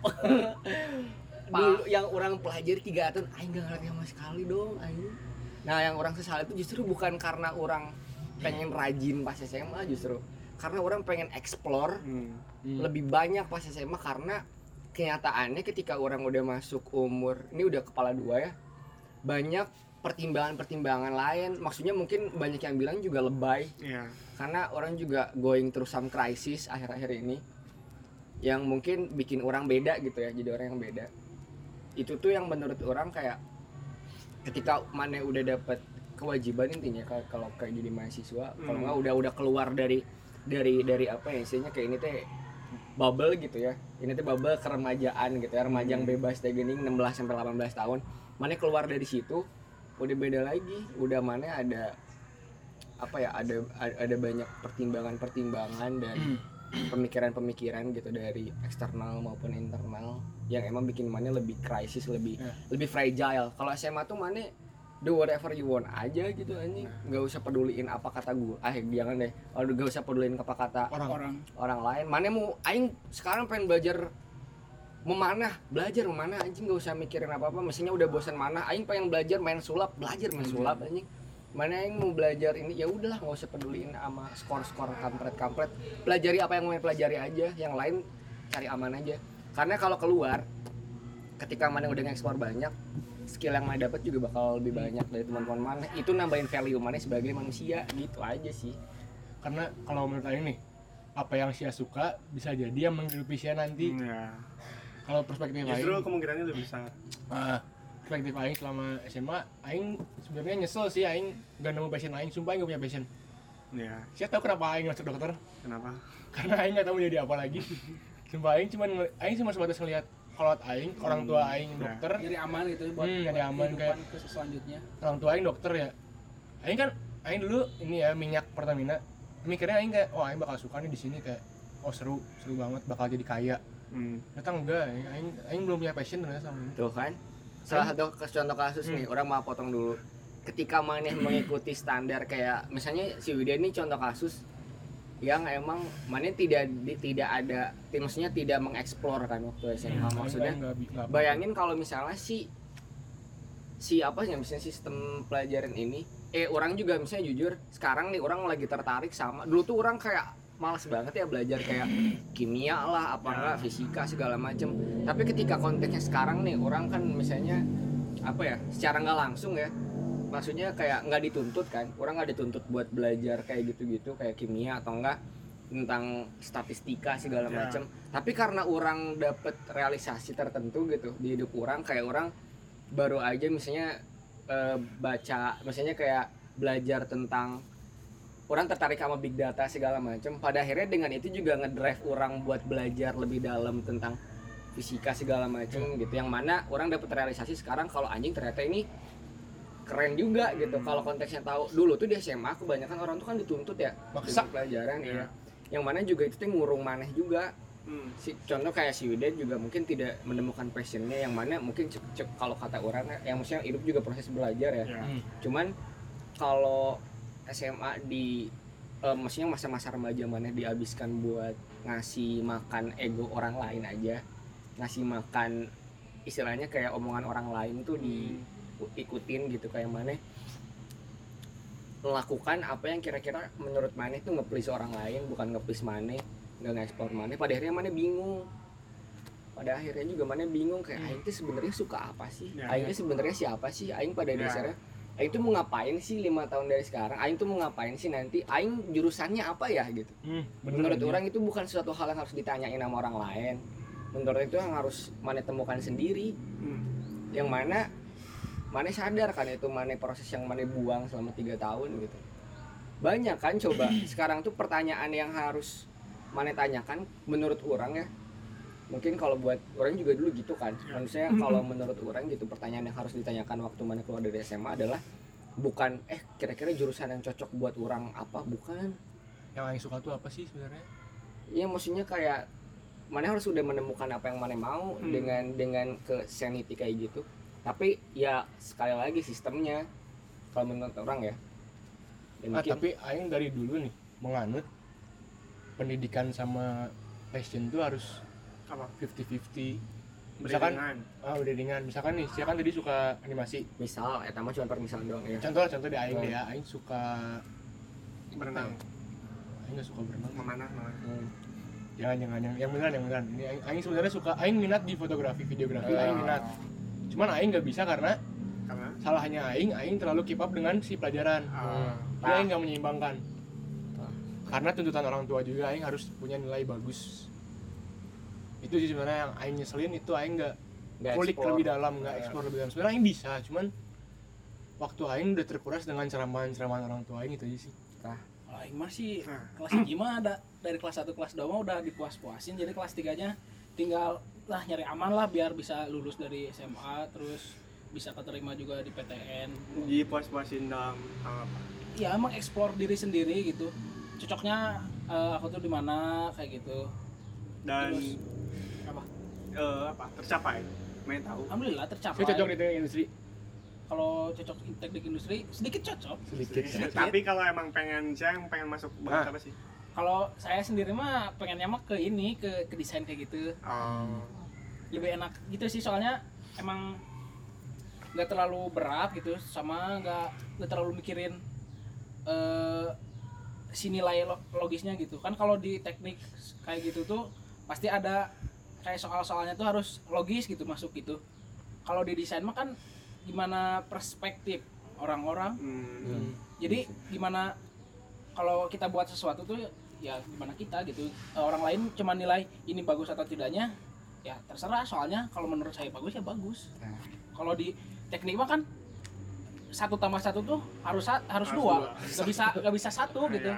dulu yang orang pelajari tiga tahun Aing nggak ngerti sama sekali dong Aing. Nah yang orang sesali itu justru bukan karena orang pengen rajin pas SMA justru karena orang pengen explore Hmm. Hmm. lebih banyak pas SMA karena kenyataannya ketika orang udah masuk umur ini udah kepala dua ya banyak pertimbangan-pertimbangan lain maksudnya mungkin banyak yang bilang juga lebay Iya. karena orang juga going through some crisis akhir-akhir ini yang mungkin bikin orang beda gitu ya jadi orang yang beda itu tuh yang menurut orang kayak ketika mana udah dapat kewajiban intinya ka- kalau kayak jadi mahasiswa kalau Hmm. nggak udah udah keluar dari dari dari apa ya istilahnya kayak ini teh bubble gitu ya. Ini tuh bubble keremajaan gitu ya remaja yang Hmm. bebas teh gini 16 sampai 18 tahun. Mana keluar dari situ udah beda lagi. Udah mana ada apa ya ada ada banyak pertimbangan-pertimbangan dan pemikiran-pemikiran gitu dari eksternal maupun internal yang emang bikin mana lebih krisis lebih Ya. lebih fragile. Kalau SMA tuh mana do whatever you want aja gitu anjing. Nggak usah peduliin apa kata gue ah jangan deh. Kalau nggak usah peduliin apa kata orang. Orang. orang lain. Mana mau aing sekarang pengen belajar memanah. Belajar memanah anjing. Nggak usah mikirin apa apa mestinya udah bosan mana aing pengen belajar main sulap. Belajar main sulap anjing. Mana yang mau belajar ini? Ya udahlah nggak usah peduliin sama skor-skor kampret-kampret. Pelajari apa yang mau pelajari aja. Yang lain cari aman aja. Karena kalau keluar ketika mana udah ngeksplor banyak skill yang mana dapat juga bakal lebih banyak dari teman-teman mana itu nambahin value mana sebagai manusia gitu aja sih karena kalau menurut Aing nih apa yang Sia suka bisa jadi yang menghidupi Sia nanti Iya. kalau perspektif Justru Aing kemungkinannya lebih besar. ah, perspektif Aing selama SMA Aing sebenarnya nyesel sih Aing gak nemu passion Aing sumpah Aing gak punya passion Iya. Sia tahu kenapa Aing masuk dokter Kenapa? karena Aing gak tahu mau jadi apa lagi sumpah Aing ngel- Aing cuma sebatas ngeliat kalau Aing orang tua Aing Ya. dokter jadi aman gitu buat, Hmm, buat jadi aman kayak- ke selanjutnya orang tua Aing dokter ya Aing kan Aing dulu ini ya minyak Pertamina mikirnya Aing kayak oh Aing bakal suka nih di sini kayak oh seru seru banget bakal jadi kaya Hmm. ternyata enggak Aing, Aing, Aing belum punya passion ternyata sama ini Tuh kan. Salah satu contoh kasus nih, orang mau potong dulu. Ketika maneh mengikuti standar kayak misalnya si Widya ini contoh kasus yang emang maneh tidak di- tidak ada ti- maksudnya tidak mengeksplor kan waktu SMA Aing- maksudnya bayangin kalau misalnya si si apa ya misalnya sistem pelajaran ini eh orang juga misalnya jujur sekarang nih orang lagi tertarik sama dulu tuh orang kayak males banget ya belajar kayak kimia lah apa enggak fisika segala macem. Tapi ketika konteksnya sekarang nih orang kan misalnya apa ya secara nggak langsung ya maksudnya kayak nggak dituntut kan? Orang nggak dituntut buat belajar kayak gitu-gitu kayak kimia atau enggak tentang statistika segala Ya. macam tapi karena orang dapet realisasi tertentu gitu di hidup orang kayak orang baru aja misalnya eh, baca misalnya kayak belajar tentang orang tertarik sama big data segala macam pada akhirnya dengan itu juga ngedrive orang buat belajar lebih dalam tentang fisika segala macam gitu. Yang mana orang dapat realisasi sekarang kalau anjing ternyata ini keren juga gitu Hmm. kalau konteksnya tahu dulu tuh di SMA kebanyakan orang tuh kan dituntut ya Maksa. pelajaran Iya. ya yang mana juga itu tuh ngurung maneh juga Hmm. si contoh kayak si Yudet juga mungkin tidak menemukan passionnya yang mana mungkin cek, cek kalau kata orang yang maksudnya hidup juga proses belajar ya Ya. Hmm. cuman kalau SMA di eh, maksudnya masa-masa remaja mana dihabiskan buat ngasih makan ego orang lain aja ngasih makan istilahnya kayak omongan orang lain tuh diikutin gitu kayak mana melakukan apa yang kira-kira menurut mana tuh nge-please orang lain bukan nge-please mana nggak nge-explore mana pada akhirnya mana bingung pada akhirnya juga mana bingung kayak aing tuh sebenarnya suka apa sih Ya, aing tuh sebenarnya siapa sih aing pada Ya. dasarnya Aing tuh mau ngapain sih lima tahun dari sekarang? Aing tuh mau ngapain sih nanti? Aing jurusannya apa ya gitu? Hmm, Menurut bener, orang itu bukan suatu hal yang harus ditanyain sama orang lain. Menurut itu yang harus mana temukan sendiri. Hmm. Yang mana mana sadar kan itu mana proses yang mana buang selama tiga tahun gitu. Banyak kan coba sekarang tuh pertanyaan yang harus mana tanyakan menurut orang ya. Mungkin kalau buat orang juga dulu gitu kan. Maksudnya kalau menurut orang gitu pertanyaan yang harus ditanyakan waktu mana keluar dari SMA adalah bukan eh kira-kira jurusan yang cocok buat orang apa bukan yang Aing suka tuh apa sih sebenarnya Iya maksudnya kayak mana harus sudah menemukan apa yang mana mau Hmm. dengan dengan ke sanity kayak gitu. Tapi ya sekali lagi sistemnya kalau menurut orang ya. Dan ah mungkin. tapi Aing dari dulu nih menganut pendidikan sama passion tuh harus Apa? 50-50 misalkan ah udah ringan misalkan nih saya kan tadi suka animasi? Misal eta mah cuma permisalan doang ya. contoh contoh di Aing Oh. deh ya. Aing suka berenang. Aing nggak suka berenang. Memanah memanah. Hmm. jangan jangan yang yang beneran yang beneran. Ini Aing, Aing sebenarnya suka Aing minat di fotografi videografi. Aing Ah. minat cuman Aing nggak bisa karena karena? salahnya Aing Aing terlalu keep up dengan si pelajaran. Ah, Jadi Aing nggak menyeimbangkan. Ah. karena tuntutan orang tua juga Aing harus punya nilai bagus. Itu sih sebenarnya yang Aing nyeselin itu Aing nggak kulik explore. lebih dalam nggak Ah. explore lebih dalam. Sebenarnya Aing bisa cuman waktu Aing udah terkuras dengan ceramahan-ceramahan orang tua Aing itu aja sih. Kalau Aing masih Nah. kelas 5 ada dari kelas 1 kelas 2 mah udah dipuas-puasin jadi kelas 3 nya tinggal lah nyari aman lah biar bisa lulus dari SMA terus bisa keterima juga di PTN di puas-puasin dalam apa ya emang explore diri sendiri gitu. Cocoknya eh, aku tuh di mana kayak gitu. Dan Terus, apa? Eh, apa? Tercapai main tahu. Alhamdulillah tercapai. Saya cocok di teknik industri. Kalau cocok di teknik industri sedikit cocok. Sedikit. Tapi kalau emang pengen saya pengen masuk banget Ah. apa sih? Kalau saya sendiri mah pengennya mah ke ini ke ke desain kayak gitu. Oh lebih enak gitu sih soalnya emang nggak terlalu berat gitu sama nggak nggak terlalu mikirin eh si nilai lo- logisnya gitu. Kan kalau di teknik kayak gitu tuh pasti ada kayak soal-soalnya tuh harus logis gitu masuk gitu. Kalau di desain mah kan gimana perspektif orang-orang. Hmm. jadi gimana kalau kita buat sesuatu tuh ya gimana kita gitu. Eh, orang lain cuma nilai ini bagus atau tidaknya ya terserah soalnya kalau menurut saya bagus ya bagus Nah. kalau di teknik mah kan satu tambah satu tuh harus sa- harus Harus dua dua. nggak bisa nggak bisa satu gitu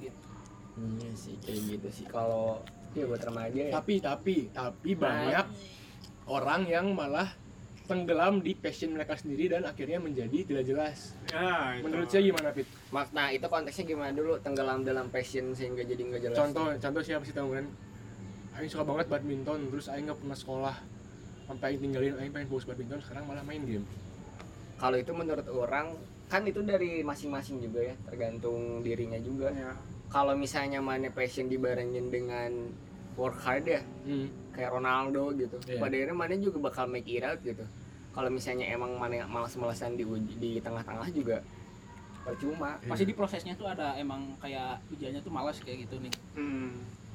Ya, Hmm, sih kayak gitu sih kalau ya buat remaja ya. tapi tapi tapi Nah. banyak orang yang malah tenggelam di passion mereka sendiri dan akhirnya menjadi tidak jelas ya, itu. menurut saya gimana? Mak- Nah itu konteksnya gimana dulu tenggelam dalam passion sehingga jadi nggak jelas. contoh contoh siapa sih tahu kan Aing suka banget badminton terus Aing nggak pernah sekolah sampai Aing tinggalin Aing pengen fokus badminton sekarang malah main game Kalau itu menurut orang kan itu dari masing-masing juga ya tergantung dirinya juga. ya Kalau misalnya mana passion dibarengin dengan work hard ya hmm. kayak Ronaldo gitu. Iya. Pada akhirnya mana juga bakal make it out gitu. Kalau misalnya emang mana malas-malasan di di tengah-tengah juga percuma. pasti di prosesnya tuh ada emang kayak ujiannya tuh malas kayak gitu nih hmm.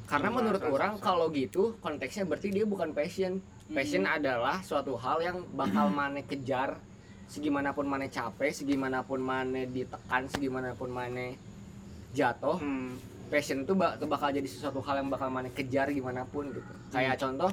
Karena menurut orang kalau gitu konteksnya berarti dia bukan passion. Passion Hmm. adalah suatu hal yang bakal mana kejar segimanapun mana capek segimanapun mana ditekan segimanapun mana jatuh Hmm. passion itu bak bakal jadi sesuatu hal yang bakal mana kejar gimana pun gitu kayak contoh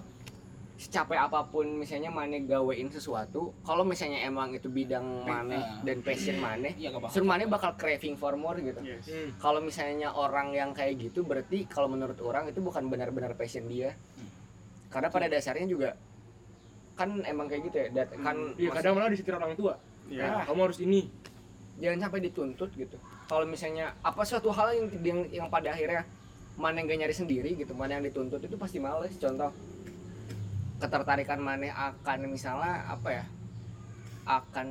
secapek apa pun misalnya mana gawein sesuatu kalau misalnya emang itu bidang mana dan passion mana Iya gak bakal. suruh mana bakal craving for more gitu Yes. Hmm. kalau misalnya orang yang kayak gitu berarti kalau menurut orang itu bukan benar-benar passion dia karena pada dasarnya juga kan emang kayak gitu ya dat- kan Iya mas- kadang malah disetir orang tua. Iya. "Ah, kamu harus ini. jangan sampai dituntut gitu kalau misalnya apa suatu hal yang yang, yang pada akhirnya mana yang gak nyari sendiri gitu mana yang dituntut itu pasti males contoh ketertarikan mana akan misalnya apa ya akan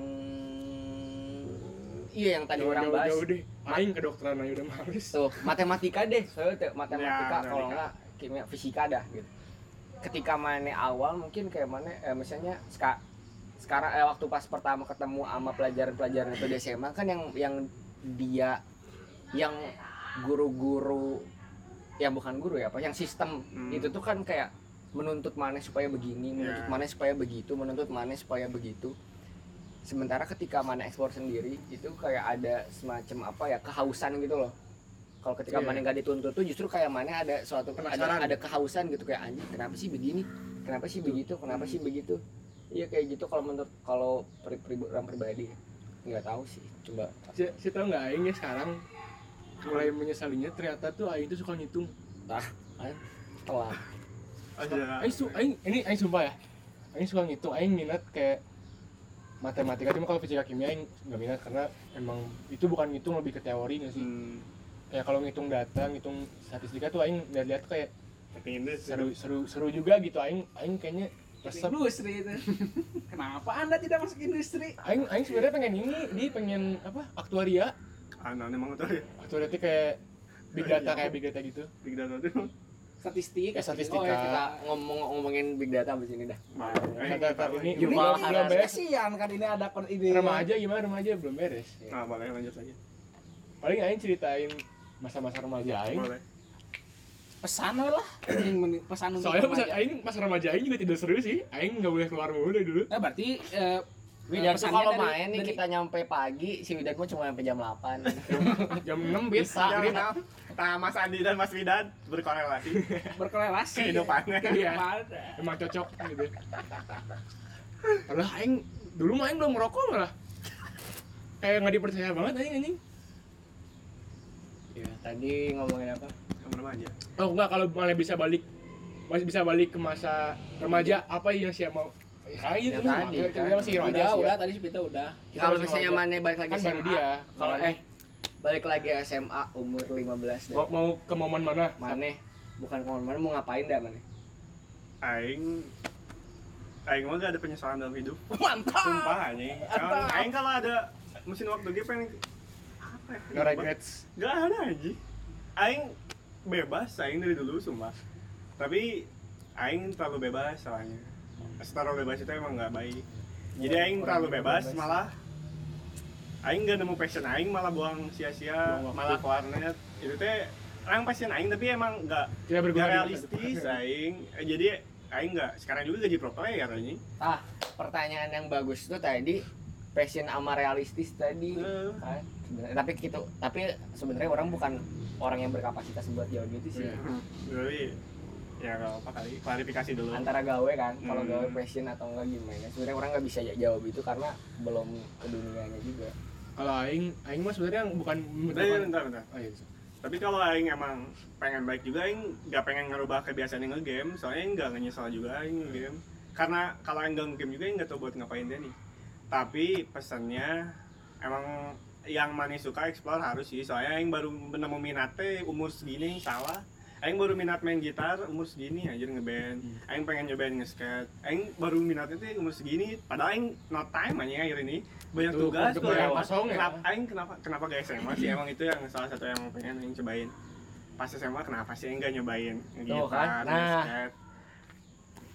iya yang tadi orang Jauh- bahas Jauh deh. Aing kedokteran aja udah males. tuh matematika deh soalnya tuh, matematika Ya, kalau enggak kimia fisika dah gitu ketika mana awal mungkin kayak mana eh, misalnya ska, sekarang eh, waktu pas pertama ketemu sama pelajaran-pelajaran itu di SMA kan yang yang dia yang guru-guru ya bukan guru ya apa yang sistem Hmm. itu tuh kan kayak menuntut mana supaya begini menuntut Ya. mana supaya begitu menuntut mana supaya begitu sementara ketika mana ekspor sendiri itu kayak ada semacam apa ya kehausan gitu loh kalau ketika Iya. mana nggak dituntut tuh justru kayak mana ada suatu ada, Penasaran. ada kehausan gitu kayak anjing kenapa sih begini kenapa sih begitu kenapa sih begitu iya kayak gitu kalau menurut kalau pri, pri- orang pribadi nggak tahu sih coba Si, si tau nggak Aing ya sekarang mulai menyesalinya ternyata tuh Aing tuh suka ngitung. telat Ada. Aing, su Aing ini Aing sumpah ya. Aing suka ngitung. Aing minat kayak matematika cuma kalau fisika kimia Aing nggak minat karena emang itu bukan ngitung lebih ke teori nggak sih. Hmm. Kayak kalau ngitung data, ngitung statistika tuh Aing lihat-lihat kayak seru seru seru juga gitu. Aing Aing kayaknya resep. industri itu. Kenapa Anda tidak masuk industri? Aing Aing sebenarnya pengen ini, dia pengen apa? Aktuaria. Anak emang tuh ya. Aktuaria itu kayak big data kayak big data gitu. Big data tuh. Statistik. Ya, statistika. oh ya kita ngomong ngomongin big data di sini dah Data ini Yuval belum beres. Kasihan kan ini ada kon ide. Remaja gimana remaja belum beres. Nah, boleh lanjut lagi. Paling Aing ceritain masa-masa remaja Aing. Boleh. Pesan lah. Pesan untuk Soalnya remaja. Aing pas remaja Aing juga tidak seru sih. Aing nggak boleh keluar mulu dari dulu. Nah, berarti eh, Widan tuh kalau dari- main nih dari- kita nyampe pagi si Widan mah cuma sampai jam 8 Jam 6 bis. Bisa. Ya, nah, nah, Mas Andi dan Mas Widan berkorelasi berkorelasi. kehidupannya. Iya. Emang cocok gitu. Padahal Aing dulu mah Aing belum merokok malah. Kayak nggak dipercaya banget Aing anjing. ya tadi ngomongin apa Yang remaja. Oh enggak kalau malah bisa balik masih bisa balik ke masa remaja apa yang sih mau Ya, kan tadi, kan. masih Udah, sih ya. udah tadi kita udah. Kita kalau misalnya mana balik lagi kan baru SMA dia kalau eh balik lagi SMA umur 15 deh mau, mau ke momen mana mana bukan ke mana-mana mau ngapain dah mana Aing Aing mah gak ada penyesalan dalam hidup. Mantap. Sumpah anjing. Aing kalau ada mesin waktu dia pengen apa ya? no regrets Gak ada anjing. Aing bebas, Aing dari dulu sumpah. Tapi Aing terlalu bebas soalnya. Terlalu bebas itu emang gak baik. Jadi Aing terlalu bebas, malah Aing gak nemu passion Aing malah buang sia-sia, malah ke warnet. Itu teh orang passion Aing tapi emang gak, tidak gak berguna di- realistis Aing. Eh, Jadi Aing gak, sekarang juga gaji pro player anjing. ah pertanyaan yang bagus tuh tadi passion sama realistis tadi Sebenarnya- tapi gitu tapi sebenarnya orang bukan orang yang berkapasitas buat jawab gitu sih Iya. Ya kalau apa kali klarifikasi dulu. antara gawe kan kalau Hmm. gawe passion atau enggak gimana sebenarnya orang nggak bisa jawab itu karena belum ke dunianya juga kalau aing aing mah sebenarnya bukan Bentar, bentar, bentar. Oh, iya, bisa. Tapi kalau aing emang pengen baik juga aing gak pengen ngerubah kebiasaan yang nge-game, soalnya aing gak nyesal juga aing nge-game. Karena kalau aing gak nge-game juga aing gak tau buat ngapain dia nih. Tapi pesannya emang yang manis suka explore harus sih, soalnya aing baru nemu minatnya umur segini salah. Aing baru minat main gitar umur segini aja ngeband. Aing pengen nyobain nge-skate. Aing baru minatnya tuh umur segini. Padahal aing no time aja akhir ini. Banyak Tuh, tugas tuh. kosong ya? kenapa, aing kenapa kenapa gak SMA sih? Emang itu yang salah satu yang pengen aing cobain. Pas SMA kenapa sih aing gak nyobain Tuh kan, nah.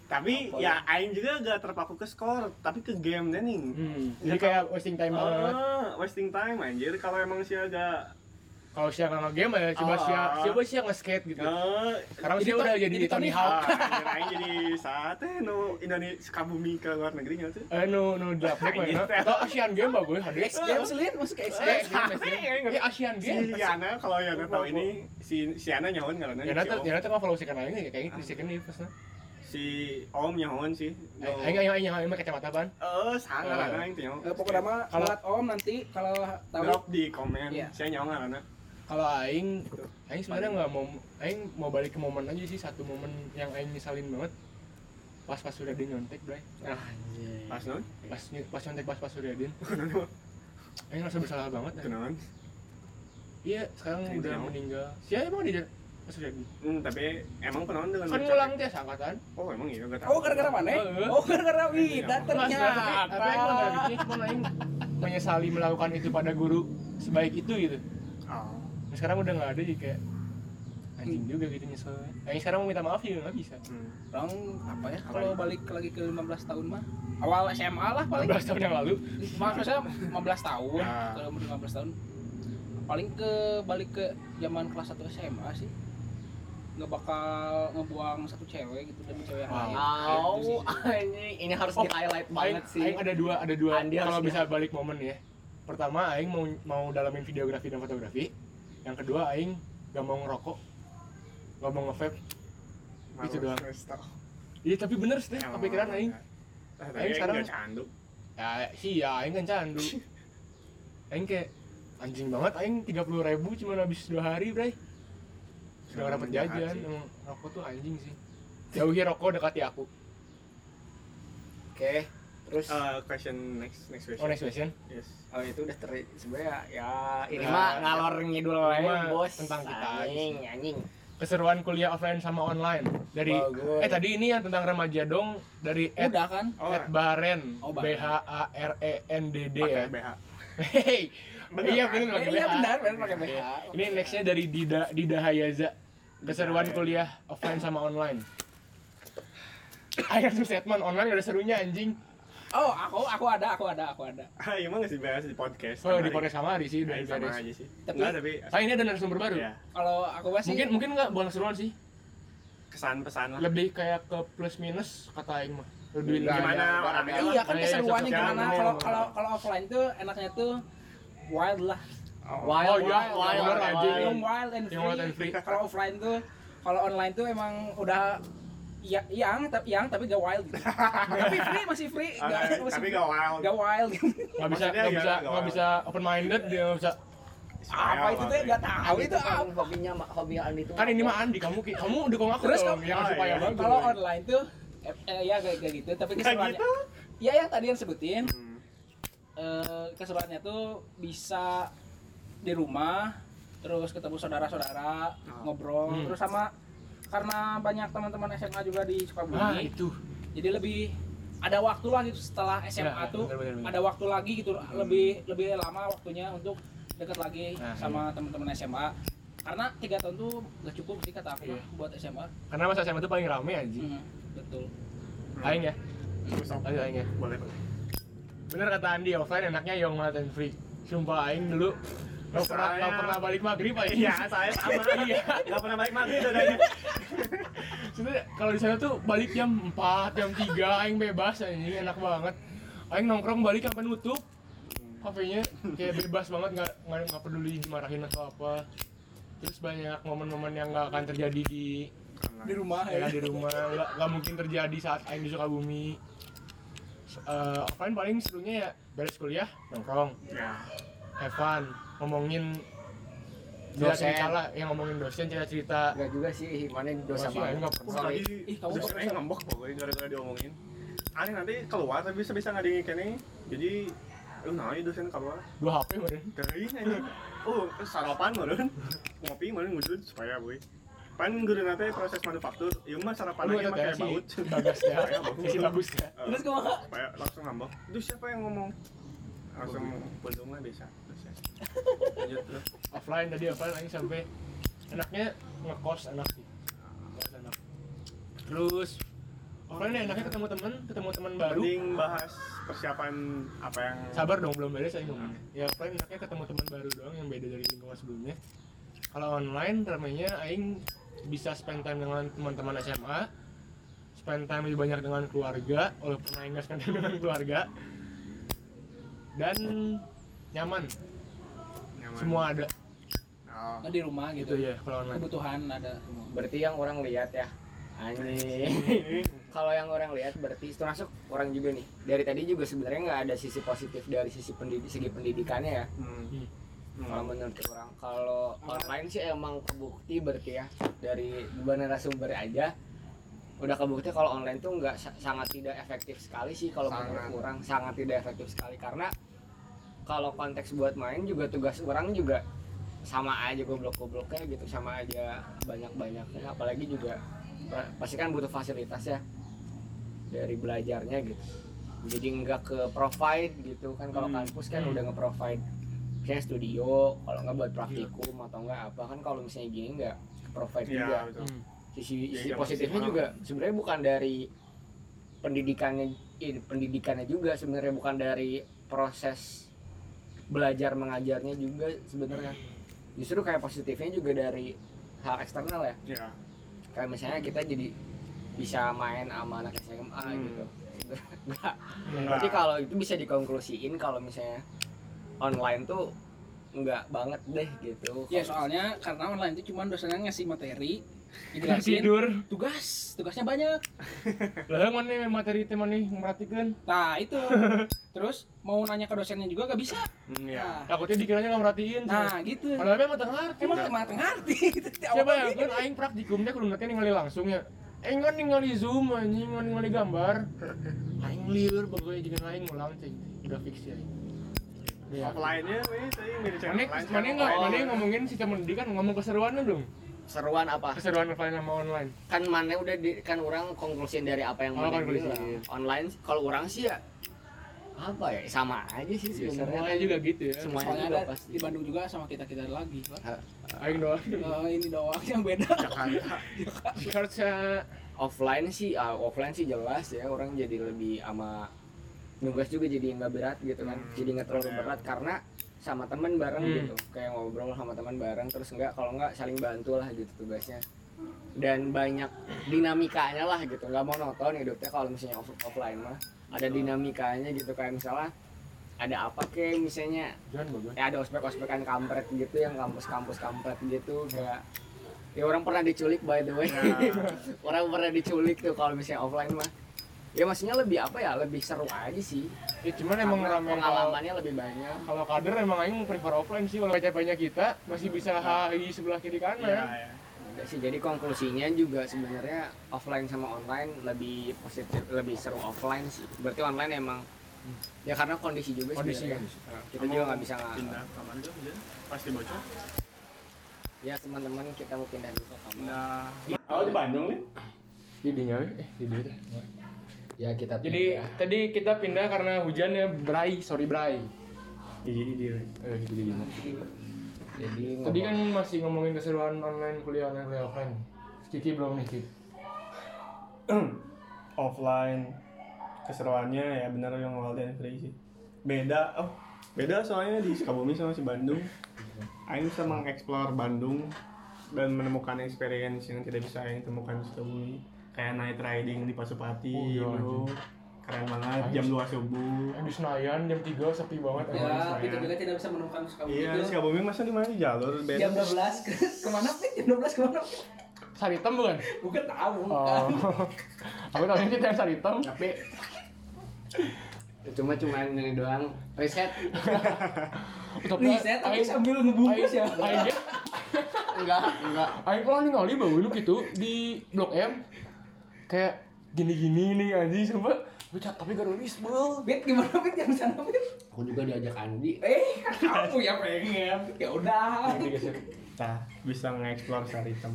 Tapi Apa ya aing juga gak terpaku ke skor, tapi ke game deh nih. Hmm, jadi kayak wasting time banget Ah, wasting time anjir kalau emang sih agak kalau Sia nggak nge-game ya coba Oh. Sia coba Sia nge-skate gitu Nah, sekarang to- udah jadi, jadi Tony Hawk ah, kirain jadi saat eh no Indonesia Sukabumi ke luar negeri nggak tuh? eh nu nu dapet mana Gitu. atau Asian Game bagus hadir X Games Lin masuk ke X Eh, Games Asian Games, ya. Eh, Asian Si Game Yana kalau Yana tahu ini si si Yana nyahoan karena ya si nanti Om. ya nanti nggak follow si kan aing ya kayaknya si kan di pas si Om nyahoan sih. aing aing aing aing pakai kacamata ban Eh, sangat Eh. lah aing teh. Eh, pokoknya mah Kalau- Om nanti kalau tahu di komen. Iya. Saya nyahoan karena kalau aing aing sebenarnya nggak mau aing mau balik ke momen aja sih satu momen yang aing nyesalin banget. Pas pas sudah nyontek bray. Pas non. pas pas nyontek pas pas sudah aing ngerasa bersalah banget ya. Kenalan. iya sekarang Aing udah meninggal. Siapa emang di pas sudah Hmm, tapi emang penawan dengan kan ngulang dia angkatan Oh, emang iya enggak tahu. Oh gara-gara mana? Oh gara-gara Mas, tapi ternyata. tapi menyesali melakukan itu pada guru sebaik itu gitu. Oh. Nah, sekarang udah nggak ada jadi kayak anjing juga gitu nyesel aing sekarang mau minta maaf juga nggak bisa. Hmm. Orang apa ya? Kalau balik lagi ke 15 tahun mah awal SMA lah paling. 15 tahun yang lalu. Maksudnya 15 tahun. Ya. kalau umur 15 tahun paling ke balik ke zaman kelas 1 SMA sih. Nggak bakal ngebuang satu cewek gitu demi cewek yang Wow. lain. Wow, Gitu ini ini harus Oh, di highlight Aing, banget sih. aing ada dua ada dua Andi kalau bisa balik momen ya. Pertama aing mau mau dalamin videografi dan fotografi yang kedua aing gak mau ngerokok. Gak mau nge-vape. Itu doang. iya tapi bener sih kepikiran aing. Ah, Aing aing sekarang- candu. ya sih ya aing kan candu. Aing kayak anjing banget aing 30 ribu cuma habis dua hari bray. Sudah jahat jajan emang rokok tuh anjing sih. Jauhi rokok dekati aku. Oke, terus Eh, question next next question. oh next question Yes. oh itu udah ter sebenarnya ya ini Nah, mah ngalor ngidul mah bos. tentang kita anjing, anjing. keseruan kuliah offline sama online dari Bagus. eh tadi ini yang tentang remaja dong dari Ed, udah kan Oh, Ed Baren Oh, B. H A R E N D D ya BH. Hei, Bener iya benar pakai iya benar benar pakai BH Ini nextnya dari Dida Dida Hayaza keseruan kuliah offline sama online. Ayo tuh statement online gak ada serunya anjing. Oh aku aku ada aku ada aku ada Ah, emang nggak sih bahas di podcast. Oh di podcast sama Ari sih aja. dari sama aja sih. Tapi- Enggak, tapi Ah ini ada narasumber baru. ya, kalau aku masih Mungkin mungkin nggak bukan seruan sih. kesan pesan lah. Lebih kayak ke plus minus kata Aing mah. Lebih Enggak, Gimana ya, orangnya? iya kan keseruannya gimana kalau kalau kalau offline tuh enaknya tuh wild lah Wild, Oh, iya, wild, wild, bener, wild, anjing. wild. yang wild and Yang wild and free. free. Kalau offline tuh, kalau online tuh emang udah ya, yang tapi yang tapi gak wild gitu. tapi free masih free, gak, masih tapi gak wild. gak wild. nggak bisa nggak ya, bisa nggak nggak wild. bisa open minded dia nggak bisa. apa itu tuh gak tahu itu kan apa. hobinya Ma- hobi Andi itu Kan ini mah Andi kamu kamu dukung aku Terus dong kamu- yang Oh, supaya iya. bagus. Kalau online tuh eh, eh, ya kayak kayak gitu, tapi Nggak keseruannya. gitu. Ya yang tadi yang sebutin, Hmm. eh, keseruannya tuh bisa di rumah, terus ketemu saudara-saudara, Oh. ngobrol, Hmm. terus sama karena banyak teman-teman SMA juga di Sukabumi. Nah itu. jadi lebih ada waktu lah gitu setelah SMA Ya, tuh bener, bener, bener. ada waktu lagi gitu lebih lebih lama waktunya untuk dekat lagi Nah, sama teman-teman SMA karena tiga tahun tuh gak cukup sih kata aku Iya. buat SMA Karena masa SMA itu paling rame anjing. Hmm, betul Aing ya. Terus apa? Ayo aing ya. Boleh, boleh. Bener kata Andi offline enaknya young wild and free. Sumpah aing dulu Gak pernah, Saya- gak pernah balik maghrib aja. Iya, saya sama. Iya. Gak pernah balik maghrib dadanya. Sebenernya kalau di sana tuh balik jam 4, jam 3, aing bebas anjing, enak banget. Aing nongkrong balik sampai nutup. Kafenya kayak bebas banget, nggak nggak nggak peduli dimarahin atau apa. Terus banyak momen-momen yang nggak akan terjadi di di rumah ya, ya di rumah, nggak nggak mungkin terjadi saat aing di Sukabumi. Eh, offline paling serunya ya beres kuliah nongkrong, Ya. have fun, ngomongin Dosen. cerita lah, yang ngomongin dosen cerita-cerita. Enggak juga sih, mana dosa banget. nggak pernah. Tadi Ih, kamu sering ngambek pokoknya gara-gara diomongin. Aneh nanti keluar tapi bisa bisa nggak kene. Jadi lu itu dosen keluar. Dua HP meren. Dari anjing. Oh, sarapan meureun. Ngopi meureun ngujud supaya boy. Pan guru nanti proses manufaktur, ieu mah sarapan lagi mah kayak si baut. Bagas ya, Kayak baut. si bagus ya. Eh, terus kumaha supaya langsung ngambek. Itu siapa yang ngomong? Langsung pundung lah bisa. Dosen. Lanjut terus. offline tadi offline lagi sampai enaknya ngekos enak sih. Ngekos enak. Terus offline ya enaknya ketemu temen ketemu teman baru. Mending bahas persiapan apa yang sabar dong belum beres saya ngomong ya paling enaknya ketemu teman baru doang yang beda dari lingkungan sebelumnya. Kalau online ramainya aing bisa spend time dengan teman-teman SMA spend time lebih banyak dengan keluarga walaupun aing nggak spend time dengan keluarga. Dan nyaman nyaman? semua ada. Oh. Nah, di rumah gitu. Gitu ya kalau online. Kebutuhan ada. Semua berarti yang orang lihat ya. Anjing. Kalau yang orang lihat berarti termasuk orang juga nih. Dari tadi juga sebenarnya nggak ada sisi positif dari sisi pendidik segi pendidikannya ya. Hmm. kalau menurut orang kalau online sih emang kebukti berarti ya. Dari beberapa narasumber aja udah kebukti kalau online tuh nggak sa- sangat tidak efektif sekali sih kalau menurut orang. Sangat tidak efektif sekali. Karena kalau konteks buat main juga tugas orang juga sama aja goblok-gobloknya gitu sama aja banyak-banyaknya apalagi juga pa- pasti kan butuh fasilitas ya dari belajarnya gitu jadi nggak ke provide gitu kan kalau Hmm. kampus kan Hmm. udah nge-provide kayak studio kalau nggak buat praktikum atau enggak apa kan kalau misalnya gini nggak ke provide juga Iya, betul. Hmm. sisi sisi iya, positifnya juga sebenarnya bukan dari pendidikannya eh, pendidikannya juga sebenarnya bukan dari proses belajar mengajarnya juga sebenarnya justru kayak positifnya juga dari hal eksternal ya Iya. kayak misalnya kita jadi bisa main sama anak SMA Hmm. gitu Enggak. Enggak. Berarti kalau itu bisa dikonklusiin kalau misalnya online tuh enggak banget deh gitu. ya soalnya karena online itu cuma dosennya ngasih materi dijelasin tidur. tugas tugasnya banyak. Lah mana materi teman nih merhatikan nah itu. Terus mau nanya ke dosennya juga gak bisa. Hmm, iya. nah, takutnya dikiranya nggak merhatiin nah gitu. Padahal emang tengah ngerti emang emang ngerti siapa ya kan aing praktikumnya kudu nanti ningali langsung ya. Aing kan ningali zoom anjing kan ningali gambar. Aing liur pokoknya jangan aing ngulang cing. Udah fix ya Ya. Offline-nya, weh, saya mirip offline, mana ngomongin sistem pendidikan ngomong keseruannya dong Seruan apa? keseruan offline sama online Kan mana udah di, kan orang konklusiin dari apa yang Oh, mana bilang. Online kalau orang sih ya apa ya sama aja sih Ya, sebenarnya. semuanya juga gitu ya Semuanya soalnya juga ada pasti. di Bandung juga sama kita kita lagi Pak. aing doang Eh, ini doang yang beda Jakarta. harusnya Offline sih ah, offline sih jelas ya orang jadi lebih ama nugas juga jadi nggak berat gitu kan. Hmm, Jadi nggak terlalu betul ya. berat karena sama teman bareng Hmm. gitu. Kayak ngobrol sama teman bareng terus enggak kalau enggak saling bantu lah gitu tugasnya. Dan banyak dinamikanya lah gitu. Nggak monoton hidupnya kalau misalnya off- offline mah. Ada dinamikanya gitu kayak misalnya ada apa kayak misalnya? Ya ada ospek-ospekan kampret gitu yang kampus-kampus kampret gitu kayak ya orang pernah diculik by the way. Ya. orang pernah diculik tuh kalau misalnya offline mah ya maksudnya lebih apa ya? Lebih seru aja sih. Ya cuman emang kalau pengalamannya lebih banyak. kalau kader emang aing prefer offline sih kalau capeknya kita masih bisa HI sebelah kiri Iya, kanan. Iya. Udah sih jadi konklusinya juga sebenarnya offline sama online lebih positif lebih seru offline sih. Berarti online emang ya karena kondisi juga kondisi sebenarnya. kan kita juga nggak bisa nggak pindah kamar tuh ya. pasti bocor? Ya teman-teman kita mau pindah dulu ke kamar. Nah oh di Bandung nih? Jadinya eh jadi ya kita jadi tadi kita pindah karena hujan ya Bray sorry Bray iya iya eh jadi gimana jadi tadi kan masih ngomongin keseruan online kuliah online kuliah offline Kiki belum nih Kiki? Offline. Keseruannya ya bener yang Wild and Free sih. Beda oh beda soalnya di Sukabumi sama si Bandung. Aing bisa mengeksplor Bandung dan menemukan experience yang tidak bisa Aing temukan di Sukabumi kayak night riding di Pasupati Oh, iya, bro. keren banget jam sih. 2 subuh. Yang di Senayan jam 3 sepi banget Oh, ya kita juga tidak bisa menemukan Sukabumi iya Sukabumi masa di mana? Di jalur beda jam 12 ke ke mana Pit? jam 12 ke mana? Saritem bukan? bukan tahu Oh. bukan. Aku tahu kita yang Saritem. tapi cuma cuma ini doang. Reset. Tapi riset tapi sambil ngebungkus ya enggak enggak. Aing pernah ningali bau lu gitu di Blok M kayak gini-gini nih anjing coba. Gue cat tapi gak nulis bel Pit gimana Pit yang sana Pit? aku juga diajak Andi. Eh kan kamu yang pengen. Ya udah. Nah bisa nge-explore Saritem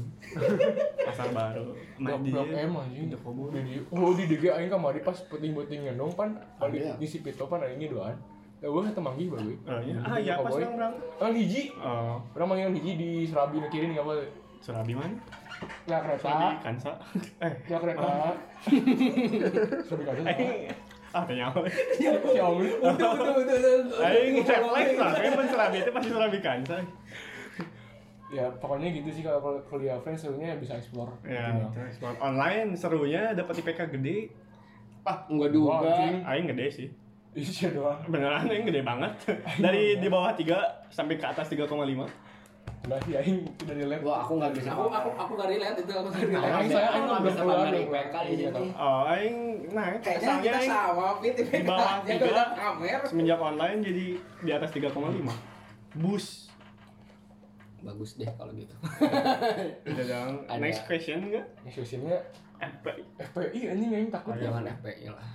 pasar baru. Blok Main Blok dia. M anjing. Di Kobo. Di- oh di DG aing kamari pas puting-putingnya dong pan. Balik Ada. ya? di si Pito pan aing doan Ya gue ketemu manggih bagus. Oh iya, ah iya pas yang berang. Orang hiji, Oh, orang manggil hiji di Serabi kiri nih apa? Surabi mana? Ya kereta, Surabi Kansa. Eh, ya kereta. Serabi kan? eh, ah tanya Xiaomi Betul betul betul. aing refleks lah kayak men serabi itu pasti serabi kansai ya pokoknya gitu sih kalau kalau kuliah offline serunya bisa explore. Ya Gitu. buat online serunya dapat IPK gede. Enggak Wah, juga. aing gede sih. Iya doang. Beneran aing gede banget. Dari di bawah 3 sampai ke atas 3,5 enggak sih aing udah di lab Wah, aku nggak bisa. Aku aku aku gak relate itu aku gak Aing relate. saya Aku aing nggak belum bisa keluar nih. IPK di Iya, sini. oh aing nah Kayaknya kita aing sama, Fit. di bawah Yang tiga. kamer. semenjak online jadi di atas 3,5 bus Bagus deh kalau gitu. udah dong next question enggak Next questionnya FPI FPI anjing aing takut Jangan FPI lah.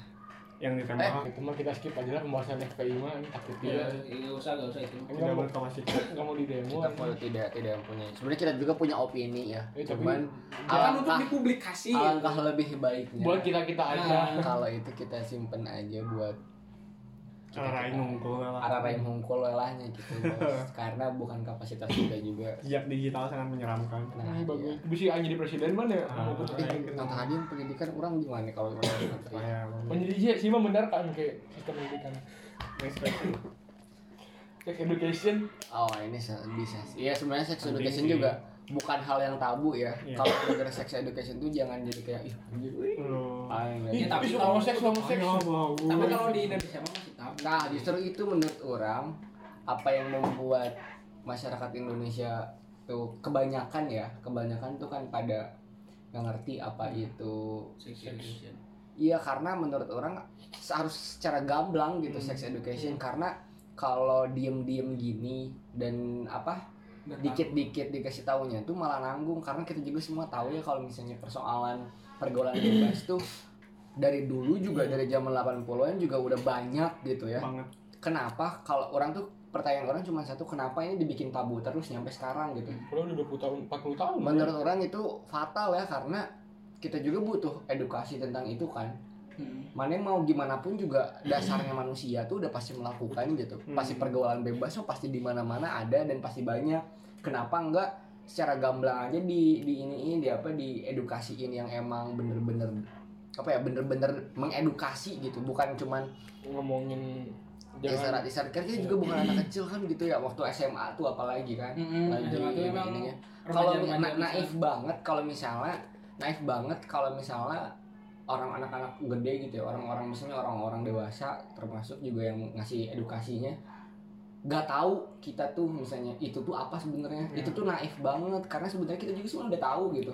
Yang Eh, ditembak itu mah kita skip aja lah pembahasan FPI mah ini takut Iya, dia. iya, usah gak usah itu. Enggak mau berkapasitas enggak mau di demo. Kita kalau tidak tidak mempunyai. Sebenarnya kita juga punya opini ya. Eh, tapi- Cuman Jangan untuk alangkah dipublikasi. alangkah lebih baiknya. Buat kita-kita aja. Nah. kalau itu kita simpen aja buat cara nunggu lah arah-arahin hungkul lelahnya gitu bos karena bukan kapasitas kita juga jejak digital sangat menyeramkan nah iya. bagus. Bisa aing jadi presiden mana ya? Ah. Eh, yang tadi pendidikan orang gimana kalau orang menteri saya Menjadi sih sih mah benar kan kayak sistem pendidikan. next question Sex education oh ini bisa sih ya sebenarnya sex education sih. juga bukan hal yang tabu ya Iya. kalau negara sex education tuh jangan jadi kayak ih anjir. Iya, tapi kalau- homoseks homoseks. Tapi kalau di Indonesia mah masih tabu. Nah, justru itu menurut orang apa yang membuat masyarakat Indonesia tuh kebanyakan ya, kebanyakan tuh kan pada nggak ngerti apa itu. Sex education. Iya, karena menurut orang harus secara gamblang gitu sex education karena kalau diem-diem gini dan apa dikit-dikit dikasih taunya tuh malah nanggung. Karena kita juga semua tahu ya kalau misalnya persoalan pergaulan bebas tuh dari dulu juga dari zaman 80-an juga udah banyak gitu ya. Banget. Kenapa? Kalau orang tuh pertanyaan orang cuma satu kenapa ini dibikin tabu terus nyampe sekarang gitu? Kalau udah 20 tahun, 40 tahun. menurut orang itu fatal ya karena kita juga butuh edukasi tentang itu kan Hmm. mana yang mau gimana pun juga dasarnya manusia tuh udah pasti melakukan gitu. Hmm. pasti pergaulan bebas tuh pasti di mana mana ada dan pasti banyak. Kenapa enggak secara gamblang aja di di ini ini di apa di edukasiin yang emang bener-bener apa ya bener-bener mengedukasi gitu. Bukan cuman ngomongin isarat isarat kan kita juga bukan anak kecil kan gitu ya waktu SMA tuh apalagi kan. Lagi SMA tuh emang ininya kalau naif banget kalau misalnya naif banget kalau misalnya orang anak-anak gede gitu ya orang-orang misalnya orang-orang dewasa termasuk juga yang ngasih edukasinya nggak tahu kita tuh misalnya itu tuh apa sebenarnya. Ya. itu tuh naif banget karena sebenarnya kita juga semua udah tahu gitu.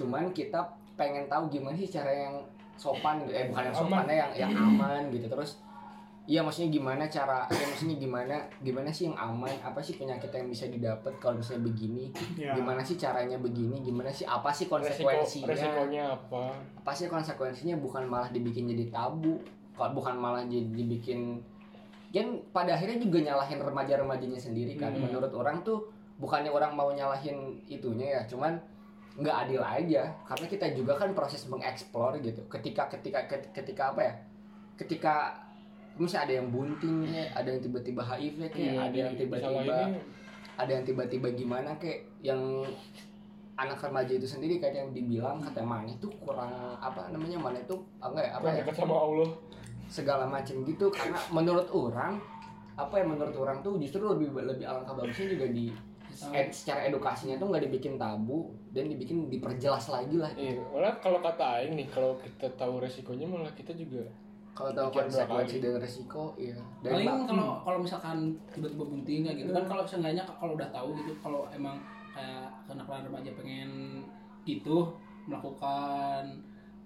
Cuman kita pengen tahu gimana sih cara yang sopan gitu eh bukan yang sopan. ya yang yang aman gitu. Terus Iya maksudnya gimana cara ya maksudnya gimana gimana sih yang aman? Apa sih penyakit yang bisa didapat kalau misalnya begini? Ya. Gimana sih caranya begini? Gimana sih apa sih resiko konsekuensinya? resikonya apa? apa sih konsekuensinya bukan malah dibikin jadi tabu? Kalau bukan malah jadi dibikin kan pada akhirnya juga nyalahin remaja-remajanya sendiri kan. Hmm. menurut orang tuh bukannya orang mau nyalahin itunya ya cuman nggak adil aja. Karena kita juga kan proses mengeksplor gitu. Ketika ketika ket- ketika apa ya? Ketika misalnya ada yang bunting ya, ada yang tiba-tiba HIV kayak Iya, ada yang tiba-tiba ada yang tiba-tiba gimana kayak yang anak remaja itu sendiri kayak yang dibilang kata mana itu kurang apa namanya mana itu enggak ya apa ya? sama Allah. segala macam gitu karena menurut orang apa ya menurut orang tuh justru lebih lebih alangkah bagusnya juga di ed- secara edukasinya tuh nggak dibikin tabu dan dibikin diperjelas lagi lah. Iya, malah kalau kata Aing nih, kalau kita tahu resikonya malah kita juga kalau tahu konsekuensi kali. dan resiko iya dan paling bak- kalau kalau misalkan tiba-tiba bunting kayak gitu kan kalau seenggaknya kalau udah tahu gitu kalau emang kayak kenapa remaja pengen gitu melakukan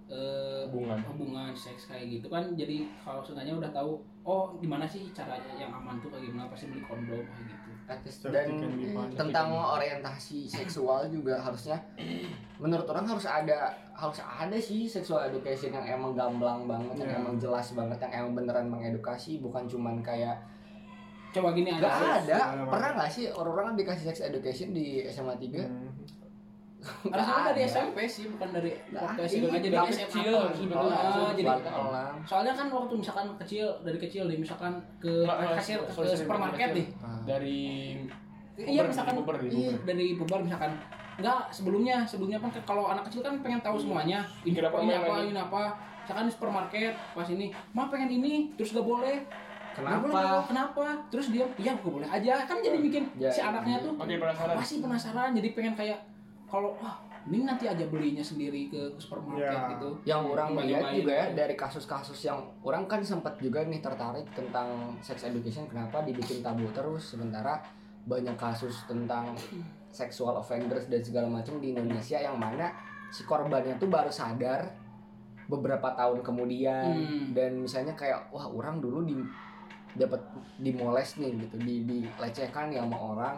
eh, hubungan. hubungan seks kayak gitu kan jadi kalau seenggaknya udah tahu oh gimana sih caranya yang aman tuh kayak gimana pasti beli kondom kayak gitu dan fun. tentang orientasi seksual juga harusnya menurut orang harus ada harus ada sih sexual education yang emang gamblang banget yang Iya. emang jelas banget yang emang beneran mengedukasi bukan cuman kayak coba gini ada Ada, pernah nggak sih orang-orang dikasih sex education di SMA 3 Hmm. Harusnya dari SMP sih bukan dari waktu SD aja dari Dari SMA kecil, sebenarnya. Ah, jadi soalnya kan waktu misalkan kecil dari kecil nih misalkan ke kasir ke supermarket nih Dari iya misalkan iya, dari puber misalkan. Enggak sebelumnya sebelumnya kan kalau anak kecil kan pengen tahu semuanya. Ini apa ini apa ini apa. Misalkan di supermarket pas ini mah pengen ini terus gak boleh. Kenapa? boleh, kenapa? terus dia iya gue boleh aja. Kan jadi bikin Ya, si anaknya tuh pasti penasaran jadi pengen kayak kalau wah ini nanti aja belinya sendiri ke supermarket Ya. gitu yang orang Nyobain lihat juga ya dari kasus-kasus yang orang kan sempat juga nih tertarik tentang sex education kenapa dibikin tabu terus sementara banyak kasus tentang sexual offenders dan segala macam di Indonesia yang mana si korbannya tuh baru sadar beberapa tahun kemudian Hmm. dan misalnya kayak wah orang dulu di dapat dimoles nih gitu di dilecehkan ya sama orang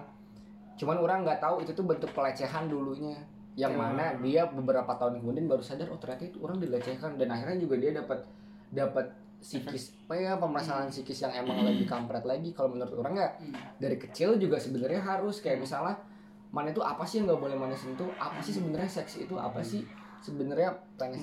cuman orang nggak tahu itu tuh bentuk pelecehan dulunya. Yang Ya. mana dia beberapa tahun kemudian baru sadar oh ternyata itu orang dilecehkan. Dan akhirnya juga dia dapat dapat psikis apa ya permasalahan psikis yang emang lebih kampret lagi kalau menurut orang ya. Hmm. dari kecil juga sebenarnya harus. Kayak misalnya mana itu apa sih yang nggak boleh mana sentuh? Apa sih sebenarnya seks itu? Apa sih sebenarnya penis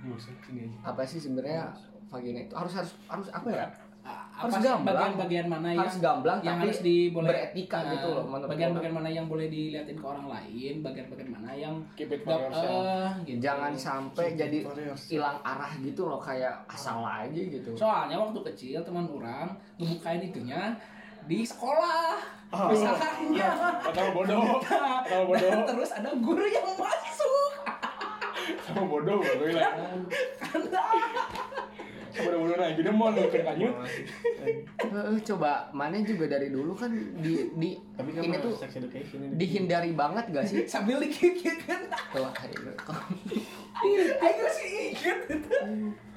Bosan sini aja. apa sih sebenarnya vagina itu? Harus harus harus apa ya Harus gamblang. bagian-bagian mana harus yang gamblang yang tapi harus diboleh beretika Nah, gitu loh bagian-bagian mana yang boleh diliatin ke orang lain bagian-bagian mana yang Keep it for eh, gitu. jangan sampai jadi hilang arah gitu loh kayak asal aja gitu soalnya waktu kecil teman orang ngebukain itunya di sekolah Oh. misalnya Atau bodoh. Atau bodoh. dan terus ada guru yang masuk Sama bodoh, bodoh lah. Sama bodoh nah, gede mau nungguin kanyut. Eh, coba mana juga dari dulu kan di di Tapi kan ini tuh sex education ini. dihindari banget gak sih? Sambil dikit kan tuh ayo, ayo sih inget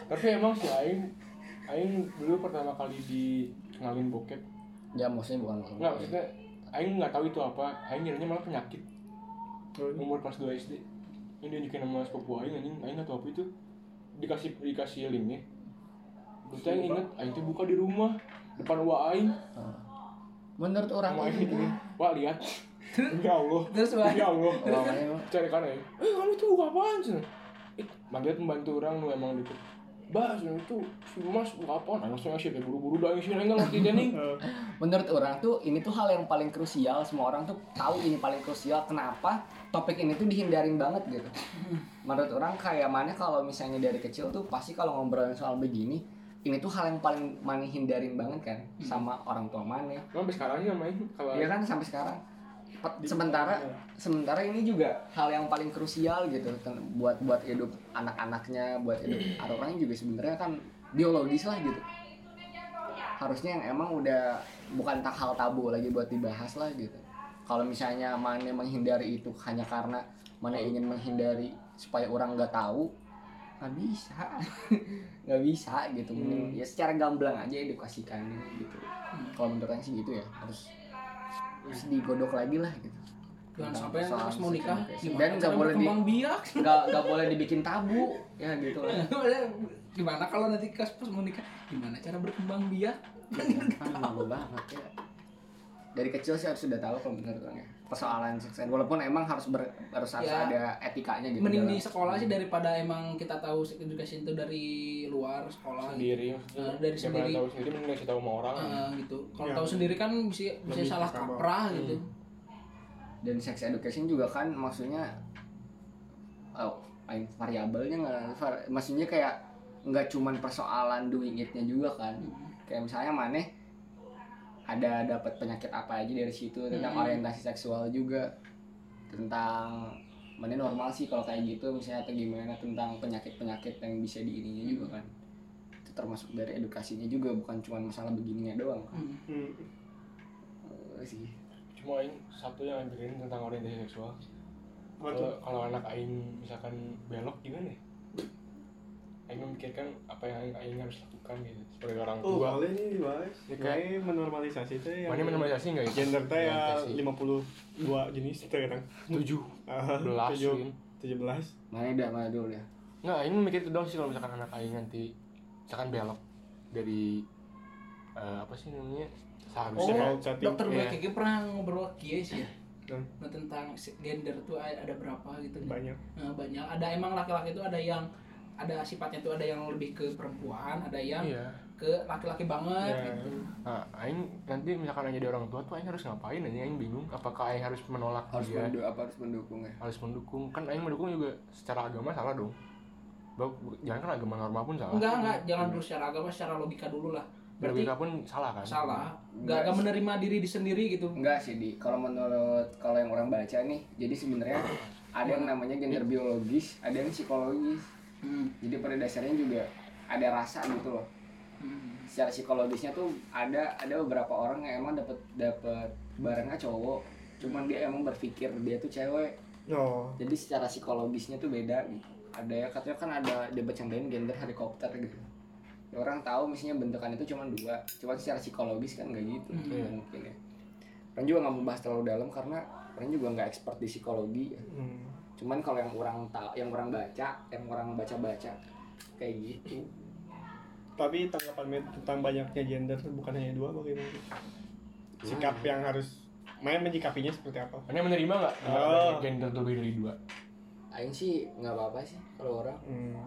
Tapi emang sih Aing Aing dulu pertama kali dikenalin bokep. Ya maksudnya bukan maksudnya Enggak, maksudnya Aing nggak tahu itu apa. Aing ngiranya malah penyakit. Umur kelas 2 SD Ini diunjukin sama sepupu Aing anjing. Aing nggak tahu apa itu. Dikasih dikasih linknya Terus Aing inget Aing tuh buka di rumah Depan wa Aing. Menurut orang Sama Aing ini. gitu Wah lihat. Ya Allah. Terus wah Ya Allah. Cari kan Aing Eh kamu tuh buka apaan sih Eh, manggil pembantu orang nu emang deket Bah, sih itu si Mas buka apaan? Aing langsung ngasih kayak buru-buru dah sih Aing nggak ngerti dia nih menurut orang tuh ini tuh hal yang paling krusial. Semua orang tuh tahu ini paling krusial. Kenapa topik ini tuh dihindarin banget gitu? Menurut orang kayak mana kalau misalnya dari kecil tuh pasti kalau ngobrolin soal begini ini tuh hal yang paling mana hindarin banget kan sama orang tua mana. Sampai sekarang ya main kalau Iya kan sampai sekarang. Sementara sementara ini juga hal yang paling krusial gitu buat buat hidup anak-anaknya buat hidup orang juga sebenarnya kan biologis lah gitu. Harusnya yang emang udah bukan tak hal tabu lagi buat dibahas lah gitu. Kalau misalnya mana menghindari itu hanya karena mana ingin menghindari supaya orang nggak tahu nggak bisa. Nggak bisa gitu mending ya secara gamblang aja edukasikan gitu. Kalau menurut sih gitu ya harus harus digodok lagi lah gitu. Jangan sampai soal pas mau nikah dan nggak boleh di nggak nggak boleh dibikin tabu ya gitu lah. Gimana kalau nanti pas pas mau nikah gimana cara berkembang biak? Kan malu banget ya. Dari kecil sih harus sudah tahu kalau menurut orang ya persoalan seks ed. walaupun emang harus ber, harus harus Ya. ada etikanya gitu mending dalam- di sekolah sih daripada emang kita tahu sex education itu dari luar sekolah gitu. sendiri Eh, dari Siapa yang sendiri. tahu sendiri mending kasih tahu sama orang Eh, gitu kalau Ya. tahu sendiri kan bisa bisa Lebih salah kaprah gitu dan sex education juga kan maksudnya oh, variabelnya nggak var- maksudnya kayak nggak cuman persoalan doing it-nya juga kan kayak misalnya mana ada dapat penyakit apa aja dari situ tentang Hmm. orientasi seksual juga tentang mana normal sih kalau kayak gitu misalnya atau gimana tentang penyakit-penyakit yang bisa di ininya juga kan. Itu termasuk dari edukasinya juga bukan cuma masalah begininya doang kan. Hmm. Hmm. Eh, sih. Cuma aing satu yang pikirin tentang orientasi seksual. Kalau anak aing misalkan belok gimana ya aing memikirkan apa yang aing, aing harus lakukan gitu sebagai orang Oh, tua boleh nih dibahas. Ya, kayak- menormalisasi teh yang mana menormalisasi nggak ya gender teh ya Orientasi. 52 jenis teh kan. tujuh Ah, belas tujuh- Win. 17. mana dah mana dulu ya nggak aing mikir itu doang sih kalau misalkan anak aing nanti misalkan belok dari eh, apa sih namanya Oh, seharusnya chatting. dokter gue Iya. kayak pernah ngobrol kies ya Hmm. Nah, tentang gender tuh ada ada berapa gitu banyak. Nah, banyak ada emang laki-laki itu ada yang ada sifatnya tuh ada yang lebih ke perempuan ada yang iya. ke laki-laki banget Iya. gitu. Nah aing nanti misalkan aing jadi orang tua tuh aing harus ngapain aja? Aing bingung apakah aing harus menolak harus dia? mendukung apa harus mendukung ya? Harus mendukung. Kan aing mendukung juga secara agama salah dong. Jangan kan agama normal pun salah. Enggak enggak jangan dulu secara agama secara logika dulu lah. Berarti logika pun salah kan? salah. Enggak enggak enggak menerima diri di sendiri gitu. Enggak sih di. Kalau menurut kalau yang orang baca nih jadi sebenarnya ada yang namanya gender biologis ada yang psikologis hmm. jadi pada dasarnya juga ada rasa gitu loh Hmm. secara psikologisnya tuh ada ada beberapa orang yang emang dapat dapat barangnya cowok cuman dia emang berpikir dia tuh cewek Oh. jadi secara psikologisnya tuh beda gitu ada ya katanya kan ada dia bercandain gender helikopter gitu Ya, orang tahu misalnya bentukan itu cuma dua cuman secara psikologis kan nggak gitu Hmm. mungkin ya orang juga nggak mau bahas terlalu dalam karena orang juga nggak expert di psikologi ya. Hmm. Cuman kalau yang orang tahu yang orang baca yang orang baca baca kayak gitu Tapi tanggapan tentang banyaknya gender bukan hanya dua bagaimana? Sikap yang harus main menyikapinya seperti apa? Anda menerima nggak Oh. gender lebih dari dua Aing sih nggak apa-apa sih kalau orang Hmm.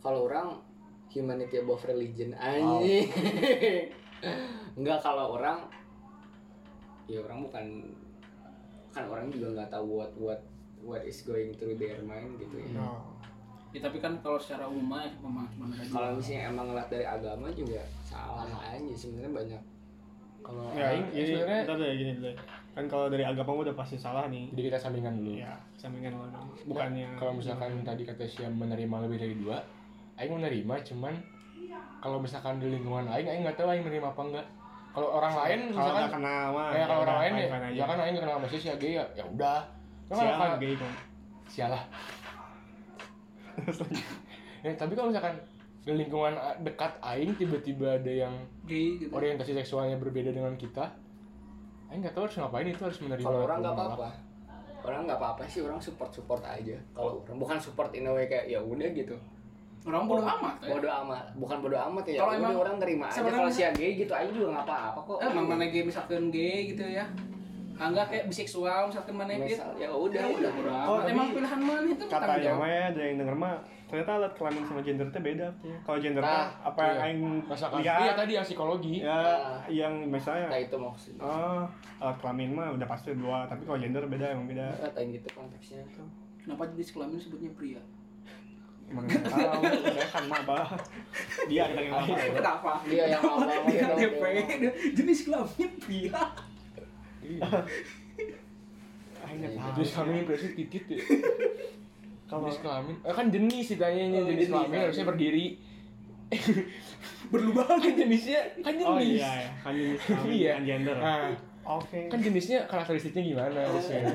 kalau orang humanity above religion anjing nggak kalau orang ya orang bukan kan orang juga nggak tahu what what what is going through their mind gitu ya No. ya tapi kan kalau secara umum mah memang cuma kalau misalnya emang ngeliat dari agama juga salah aja sebenarnya banyak kalau Ya, aing gini, sebenarnya deh, gini. Kan kalau dari agama udah pasti salah nih. jadi kita sambingan dulu Ya, sampingan dulu. dong. Bukannya kalau misalkan tadi kata Siam menerima lebih dari dua Aing menerima cuman kalau misalkan di lingkungan Aing Aing nggak tahu Aing menerima apa enggak kalau orang lain kalau misalkan nggak kenal mah. kayak kalau orang lain ya aja. misalkan Aing nggak kenal sama si gay ya ya udah Cuma Siapa kalau gay kan? sialah ya, tapi kalau misalkan di lingkungan a- dekat Aing tiba-tiba ada yang gay gitu. orientasi seksualnya berbeda dengan kita Aing nggak tahu harus ngapain itu harus menerima kalau orang nggak apa-apa. Orang nggak apa-apa sih orang support support aja. Kalau orang bukan support in a way kayak ya udah gitu. Orang bodo amat ya. bodo amat. Bukan bodo amat ya Kalau emang- orang terima aja kalau si gay gitu aja juga nggak apa-apa kok. Eh emang mana gay misalkan gay gitu ya enggak kayak biseksual misalkan mana gitu. Ya udah udah bodo Oh, emang pilihan mana itu Katanya jawab. mah ya, ada yang denger mah ternyata alat kelamin sama gender itu beda. Artinya. Kalau gender Nah, apa yang iya. aing Masakan, lihat iya tadi yang psikologi. Ya yang misalnya nah itu maksudnya. Oh alat kelamin mah udah pasti dua tapi kalau gender beda emang beda. Katain gitu konteksnya tuh kenapa jenis kelamin sebutnya pria? Emang tahu saya kan mah bah dia yang apa kenapa? Dia yang apa Dia jenis kelamin pria Iya. nggak tahu jenis kelamin berarti titit ya. Kalau jenis kelamin. Eh, kan jenis ditanyanya Oh, jenis jenis kelamin kelamin. harusnya berdiri. Berlubang kan jenisnya? Kan jenis. oh iya. Ya kan jenis kelamin Iya. kan gender. Nah oke. kan jenisnya karakteristiknya gimana harusnya?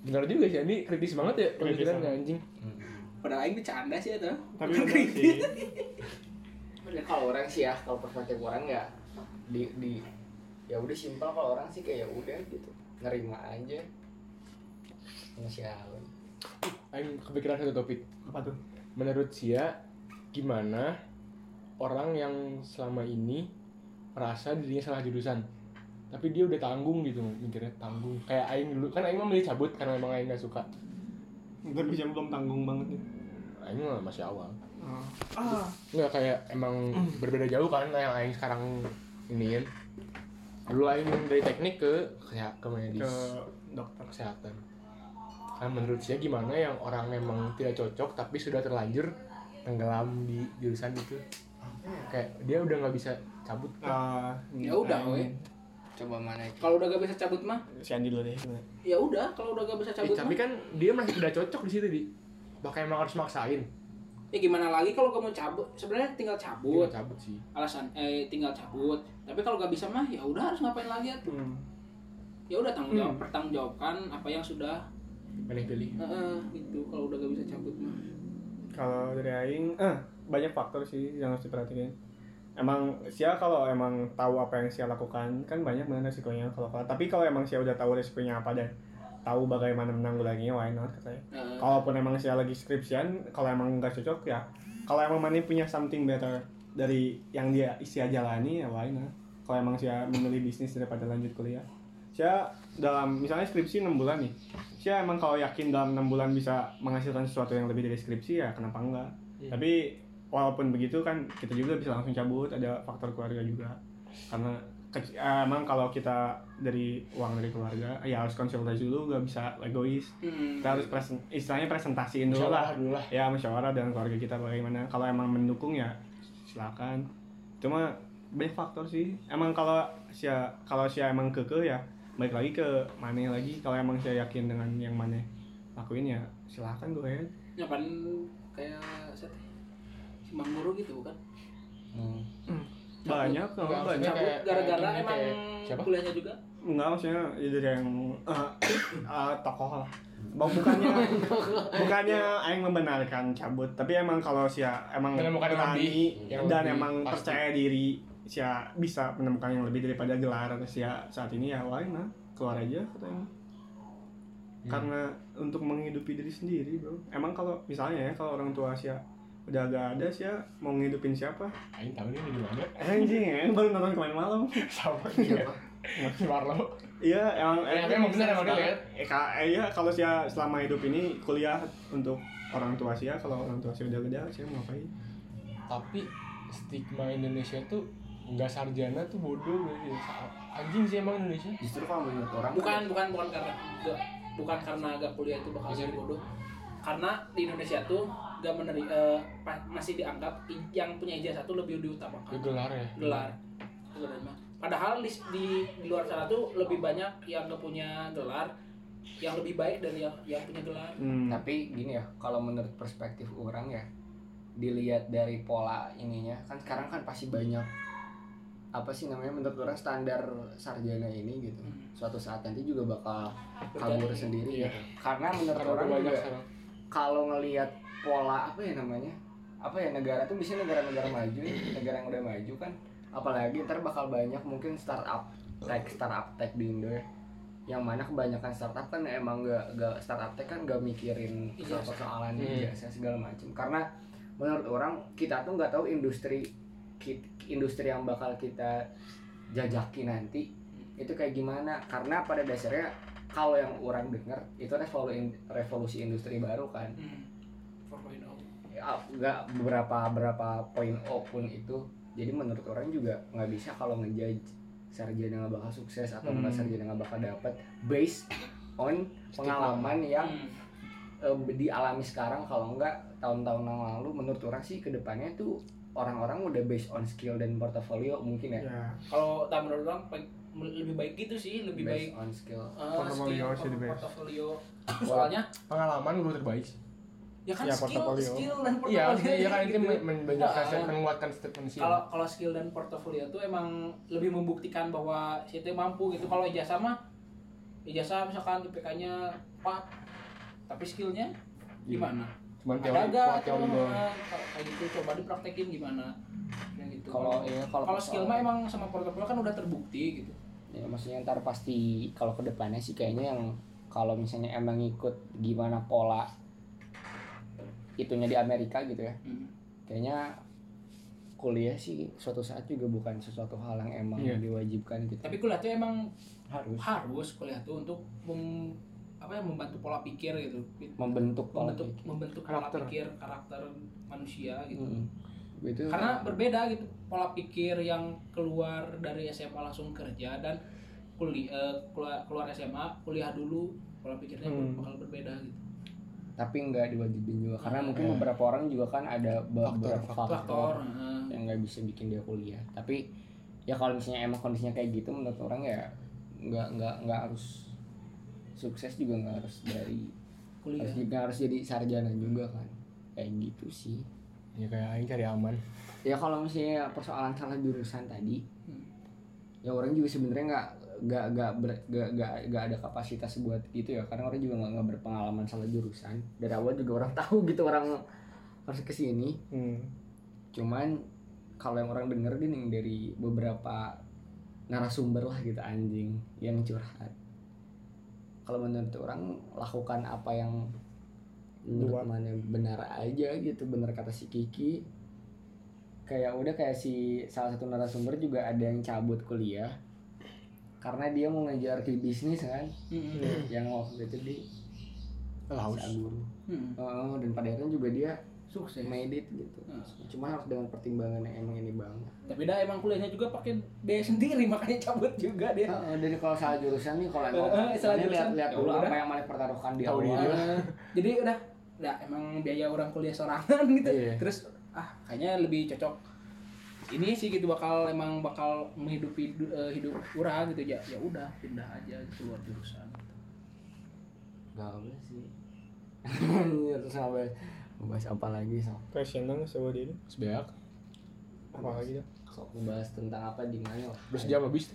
Benar juga sih ini kritis banget ya Kritis pemikiran anjing. Padahal aing bercanda sih itu tapi sih. Ya, kalau orang sih ya kalau perspektif orang ya di di ya udah simpel kalau orang sih kayak ya udah gitu. Nerima aja. Siapa Aing kepikiran satu topik. Apa tuh? Menurut Sia gimana orang yang selama ini merasa dirinya salah jurusan tapi dia udah tanggung gitu mikirnya tanggung. Kayak Aing dulu kan Aing mah milih cabut karena emang Aing gak suka. Gue bisa belum tanggung banget nih. Aing mah masih awal. Oh. ah. Nggak kayak emang berbeda jauh kan yang Aing sekarang iniin dulu Aing dari teknik ke kayak ke medis. Ke dokter. Kesehatan. Kan menurut saya gimana yang orang memang tidak cocok tapi sudah terlanjur tenggelam di jurusan itu? Kayak dia udah nggak bisa cabut. Ah, Ya udah, aing- we. coba mana kalau udah gak bisa cabut mah? Si Andi dulu deh ya udah kalau udah gak bisa Eh, cabut tapi mah. kan dia masih tidak cocok di situ di. Bahkan emang harus maksain ya gimana lagi kalau gak mau cabut? Sebenarnya tinggal cabut. Nggak cabut sih. Alasan eh tinggal cabut. Tapi kalau gak bisa mah ya udah harus ngapain lagi tuh Hmm. ya udah tanggung jawab pertanggungjawabkan apa yang sudah mana pilih. Eh, eh, gitu. Kalau udah gak bisa cabut mah. Kalau dari aing eh banyak faktor sih yang harus diperhatikan emang sia kalau emang tahu apa yang sia lakukan kan banyak banget resikonya kalau tapi kalau emang sia udah tahu resikonya apa dan tahu bagaimana menanggulanginya why not katanya. Eh, kalaupun emang sia lagi skripsian kalau emang nggak cocok ya kalau emang mana punya something better dari yang dia sia jalani ya why not. Kalau emang sia memilih bisnis daripada lanjut kuliah. Sia dalam misalnya skripsi 6 bulan nih. Sia emang kalau yakin dalam 6 bulan bisa menghasilkan sesuatu yang lebih dari skripsi ya kenapa enggak? Hmm. tapi walaupun begitu kan kita juga bisa langsung cabut ada faktor keluarga juga. Karena Ke- eh, emang kalau kita dari uang dari keluarga ya harus konsultasi dulu nggak bisa egois. Hmm. kita harus presen, istilahnya presentasiin dulu lah. dulu lah. ya musyawarah dengan keluarga kita bagaimana. Kalau emang mendukung ya silakan. Cuma banyak faktor sih. Emang kalau sia kalau sia emang keke ya balik lagi ke mana lagi. Kalau emang saya yakin dengan yang mana lakuin ya silakan gue ahead nyapan kayak set si Mang Guru gitu bukan? Hmm. Banyak Enggak, banyak. maksudnya cabut. Kayak- gara-gara kayak- emang kayak siapa? kuliahnya juga? Enggak maksudnya ya dari yang eh, eh, tokoh lah. Bang, bukannya bukannya aing membenarkan cabut tapi emang kalau sia emang Menemukan yang berani dan lebih emang pasti. percaya diri sia bisa menemukan yang lebih daripada gelar sia saat ini ya why nah keluar aja katanya karena untuk menghidupi diri sendiri bro. Emang kalau misalnya ya kalau orang tua sia udah gak ada sia mau ngidupin siapa Aing tahu nih di mana. anjing ya baru nonton kemarin malam Sama Siapa? Si Marlo. Iya, emang Ya, tapi emang bener emang dia lihat. Eh, eh, iya, kalau saya selama hidup ini kuliah untuk orang tua saya, kalau orang tua saya udah gede, saya mau ngapain? Tapi stigma Indonesia tuh nggak sarjana tuh bodoh gitu. Anjing sih emang Indonesia. Justru kalau menurut orang bukan bukan bukan karena bukan karena agak kuliah itu bakal jadi bodoh karena di Indonesia tuh gak meneri pa- masih dianggap yang punya ijazah tuh lebih diutamakan Itu gelar ya. gelar sebenarnya padahal di, di di luar sana tuh lebih banyak yang gak punya gelar yang lebih baik dari yang yang punya gelar Hmm. tapi gini ya kalau menurut perspektif orang ya dilihat dari pola ininya kan sekarang kan pasti banyak apa sih namanya menurut orang standar sarjana ini gitu Hmm. suatu saat nanti juga bakal kabur sendiri Iya. gitu. karena menurut Karena orang juga sekarang. Kalau ngelihat pola apa ya namanya apa ya negara tuh biasanya negara-negara maju negara yang udah maju kan apalagi ntar bakal banyak mungkin startup tech startup tech di Indo ya yang mana kebanyakan startup kan emang gak, gak startup tech kan gak mikirin Ijazah. persoalan Hmm. ijazah segala macam karena menurut orang kita tuh nggak tahu industri industri yang bakal kita jajaki nanti itu kayak gimana karena pada dasarnya kalau yang orang dengar itu revolusi revolusi industri baru kan hmm. 4.0 ya, nggak beberapa beberapa poin O pun itu jadi menurut orang juga nggak bisa kalau ngejudge sarjana nggak bakal sukses atau Hmm. sarjana nggak bakal dapat based on pengalaman yang Hmm. eh, dialami sekarang kalau nggak tahun-tahun yang lalu menurut orang sih ke depannya tuh orang-orang udah based on skill dan portofolio mungkin ya Ya, kalau tak menurut orang lebih baik gitu sih lebih baik based on skill eh, Portofolio skill, portofolio soalnya Pengalaman guru terbaik. ya kan Ya, skill portofolio. skill dan Iya, portofolio iya kan itu gitu. men- menjelaskan Ah. statement menguatkan statement sih. kalau kalau skill dan portofolio tuh emang lebih membuktikan bahwa si itu mampu gitu kalau ijazah mah ijazah misalkan IPK-nya 4 tapi skillnya gimana Cuman ada teori, gak kuat teori doang. kayak gitu coba dipraktekin gimana gitu Kalau- iya, kalau kalau skill mah emang sama portofolio kan udah terbukti gitu ya maksudnya ntar pasti kalau ke depannya sih kayaknya yang kalau misalnya emang ngikut gimana pola itunya di Amerika gitu ya Hmm. kayaknya kuliah sih suatu saat juga bukan sesuatu hal yang emang Iya. diwajibkan gitu tapi kuliah tuh emang harus harus kuliah tuh untuk mem- apa ya membantu pola pikir gitu membentuk pola membentuk pikir. membentuk Karakter. pola pikir karakter manusia gitu Mm. Itu karena berbeda gitu pola pikir yang keluar dari SMA langsung kerja dan kuliah keluar, keluar SMA kuliah dulu pola pikirnya Hmm. bakal berbeda gitu. Tapi nggak diwajibin juga karena mungkin Iya. beberapa orang juga kan ada beberapa Faktor, faktor, faktor eh, yang nggak bisa bikin dia kuliah. Tapi ya kalau misalnya emang kondisinya kayak gitu menurut orang ya nggak nggak nggak harus sukses juga nggak harus dari kuliah. harus harus jadi sarjana juga kan. Kayak gitu sih Ya kayak aing cari aman. ya kalau misalnya persoalan salah jurusan tadi Hmm. ya orang juga sebenarnya nggak nggak nggak nggak nggak nggak ada kapasitas buat gitu ya karena orang juga nggak nggak berpengalaman salah jurusan dari awal juga orang tahu gitu orang harus ke sini Hmm. cuman kalau yang orang denger gini dari beberapa narasumber lah gitu anjing yang curhat kalau menurut orang lakukan apa yang menurut mana benar aja gitu benar kata si Kiki. Kayak udah kayak si salah satu narasumber juga ada yang cabut kuliah. Karena dia mau ngejar di bisnis kan. Yang waktu itu di Laus. guru. Hmm. Oh, dan pada akhirnya juga dia sukses. made it gitu. Hmm. cuma harus dengan pertimbangan yang emang ini banget. Tapi dah emang kuliahnya juga pakai biaya sendiri makanya cabut juga dia. Heeh, dari kalau salah jurusan nih kalau emang Heeh, salah ini lihat lihat Ya dulu apa yang mana pertaruhkan di awal. jadi udah udah emang biaya orang kuliah sorangan gitu Iya. terus ah kayaknya lebih cocok ini sih gitu bakal emang bakal menghidupi du- eh, hidup orang gitu ya ya udah pindah aja keluar jurusan Gak boleh sih terus sampai membahas apa lagi so passion dong sebuah diri Sebeak. apa lagi tuh sok membahas tentang apa di mana lah Terus jam habis.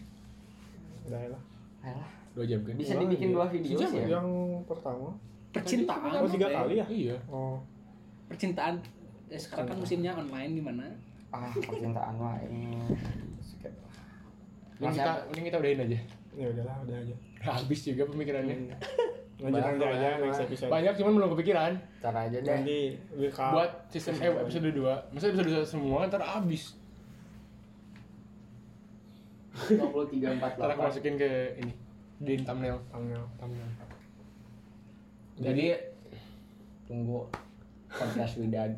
udah lah Ayolah. Dua jam kan? bisa dibikin iya. dua video sih ya yang pertama percintaan oh tiga ya? kali ya Iya. oh percintaan ya, sekarang kan musimnya online di mana ah percintaan mah ini Mas, kita, mending kita udahin aja. ya udahlah udah aja Habis juga pemikirannya. lanjut Banyak nanti aja lah. next episode Banyak cuman belum kepikiran. cara aja deh nanti Buat sistem eh, episode 2. Maksudnya episode 2 semua ntar habis. 23 Ntar aku 48 masukin ke ini. Di thumbnail. thumbnail Thumbnail. Jadi tunggu podcast Widad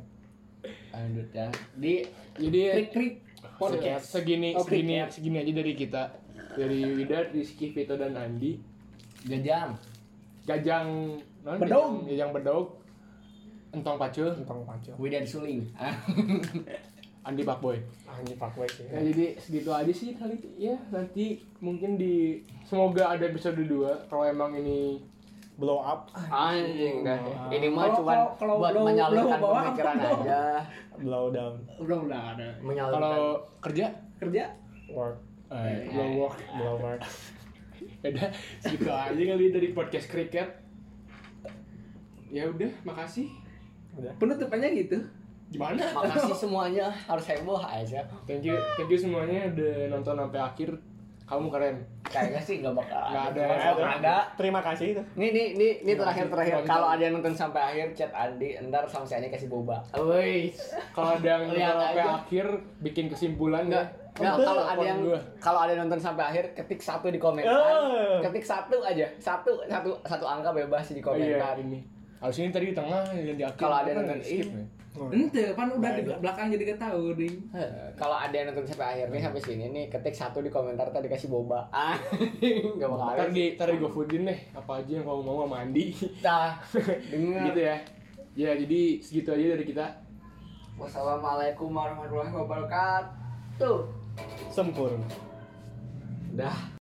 lanjut ya di Jadi krik krik podcast segini Oh, segini cricket. segini aja dari kita. Dari Wida, Rizky, Vito dan Andi. jajam Gajang non, Bedog. Gajang, gajang bedog. Entong pacul, tentang pancil Widad Suling Andi Pakboy. ah ini pak sih Ya jadi segitu aja sih kali ya nanti mungkin di semoga ada episode 2 kalau emang ini blow up. Anjing dah. Ini mah cuma buat blow- menyalurkan blow bawah pemikiran apa? aja. Blow down. Udah udah ada. Menyalurkan. Kalau kerja? Kerja? Work. Eh, Eh. blow work. Blow work. Ya udah segitu aja kali dari podcast cricket. Ya udah makasih. Udah. Penutupannya gitu. Gimana? Makasih semuanya. Harus heboh aja. Thank you thank you semuanya udah nonton sampai akhir kamu keren kayaknya sih nggak bakal Nggak ada. Kalau ada terima kasih itu Nih nih nih nih terakhir terakhir kalau ada yang nonton sampai akhir chat Andi ntar sama si Andi kasih boba. Woi, kalau ada yang nonton sampai akhir bikin kesimpulan Enggak, ya. enggak Betul, kalau ada yang kalau ada yang nonton sampai akhir ketik satu di komentar. Eh. Ketik satu aja. Satu satu satu angka bebas di Oh, iya, komentar. ini. Harusnya ini tadi di tengah dan di akhir. Kalau ada Kan nonton skip, ya. Oh, ente kan udah di belakang jadi gak tahu ding Kalau ada yang nonton sampai akhir nih sampai sini nih ketik satu di komentar tadi kasih boba. Ah, enggak bakal Ntar ada. di ntar di GoFoodin deh apa aja yang kamu mau sama Andi. Dah, denger. gitu ya. Ya jadi segitu aja dari kita. Wassalamualaikum warahmatullahi wabarakatuh. sempurna Dah.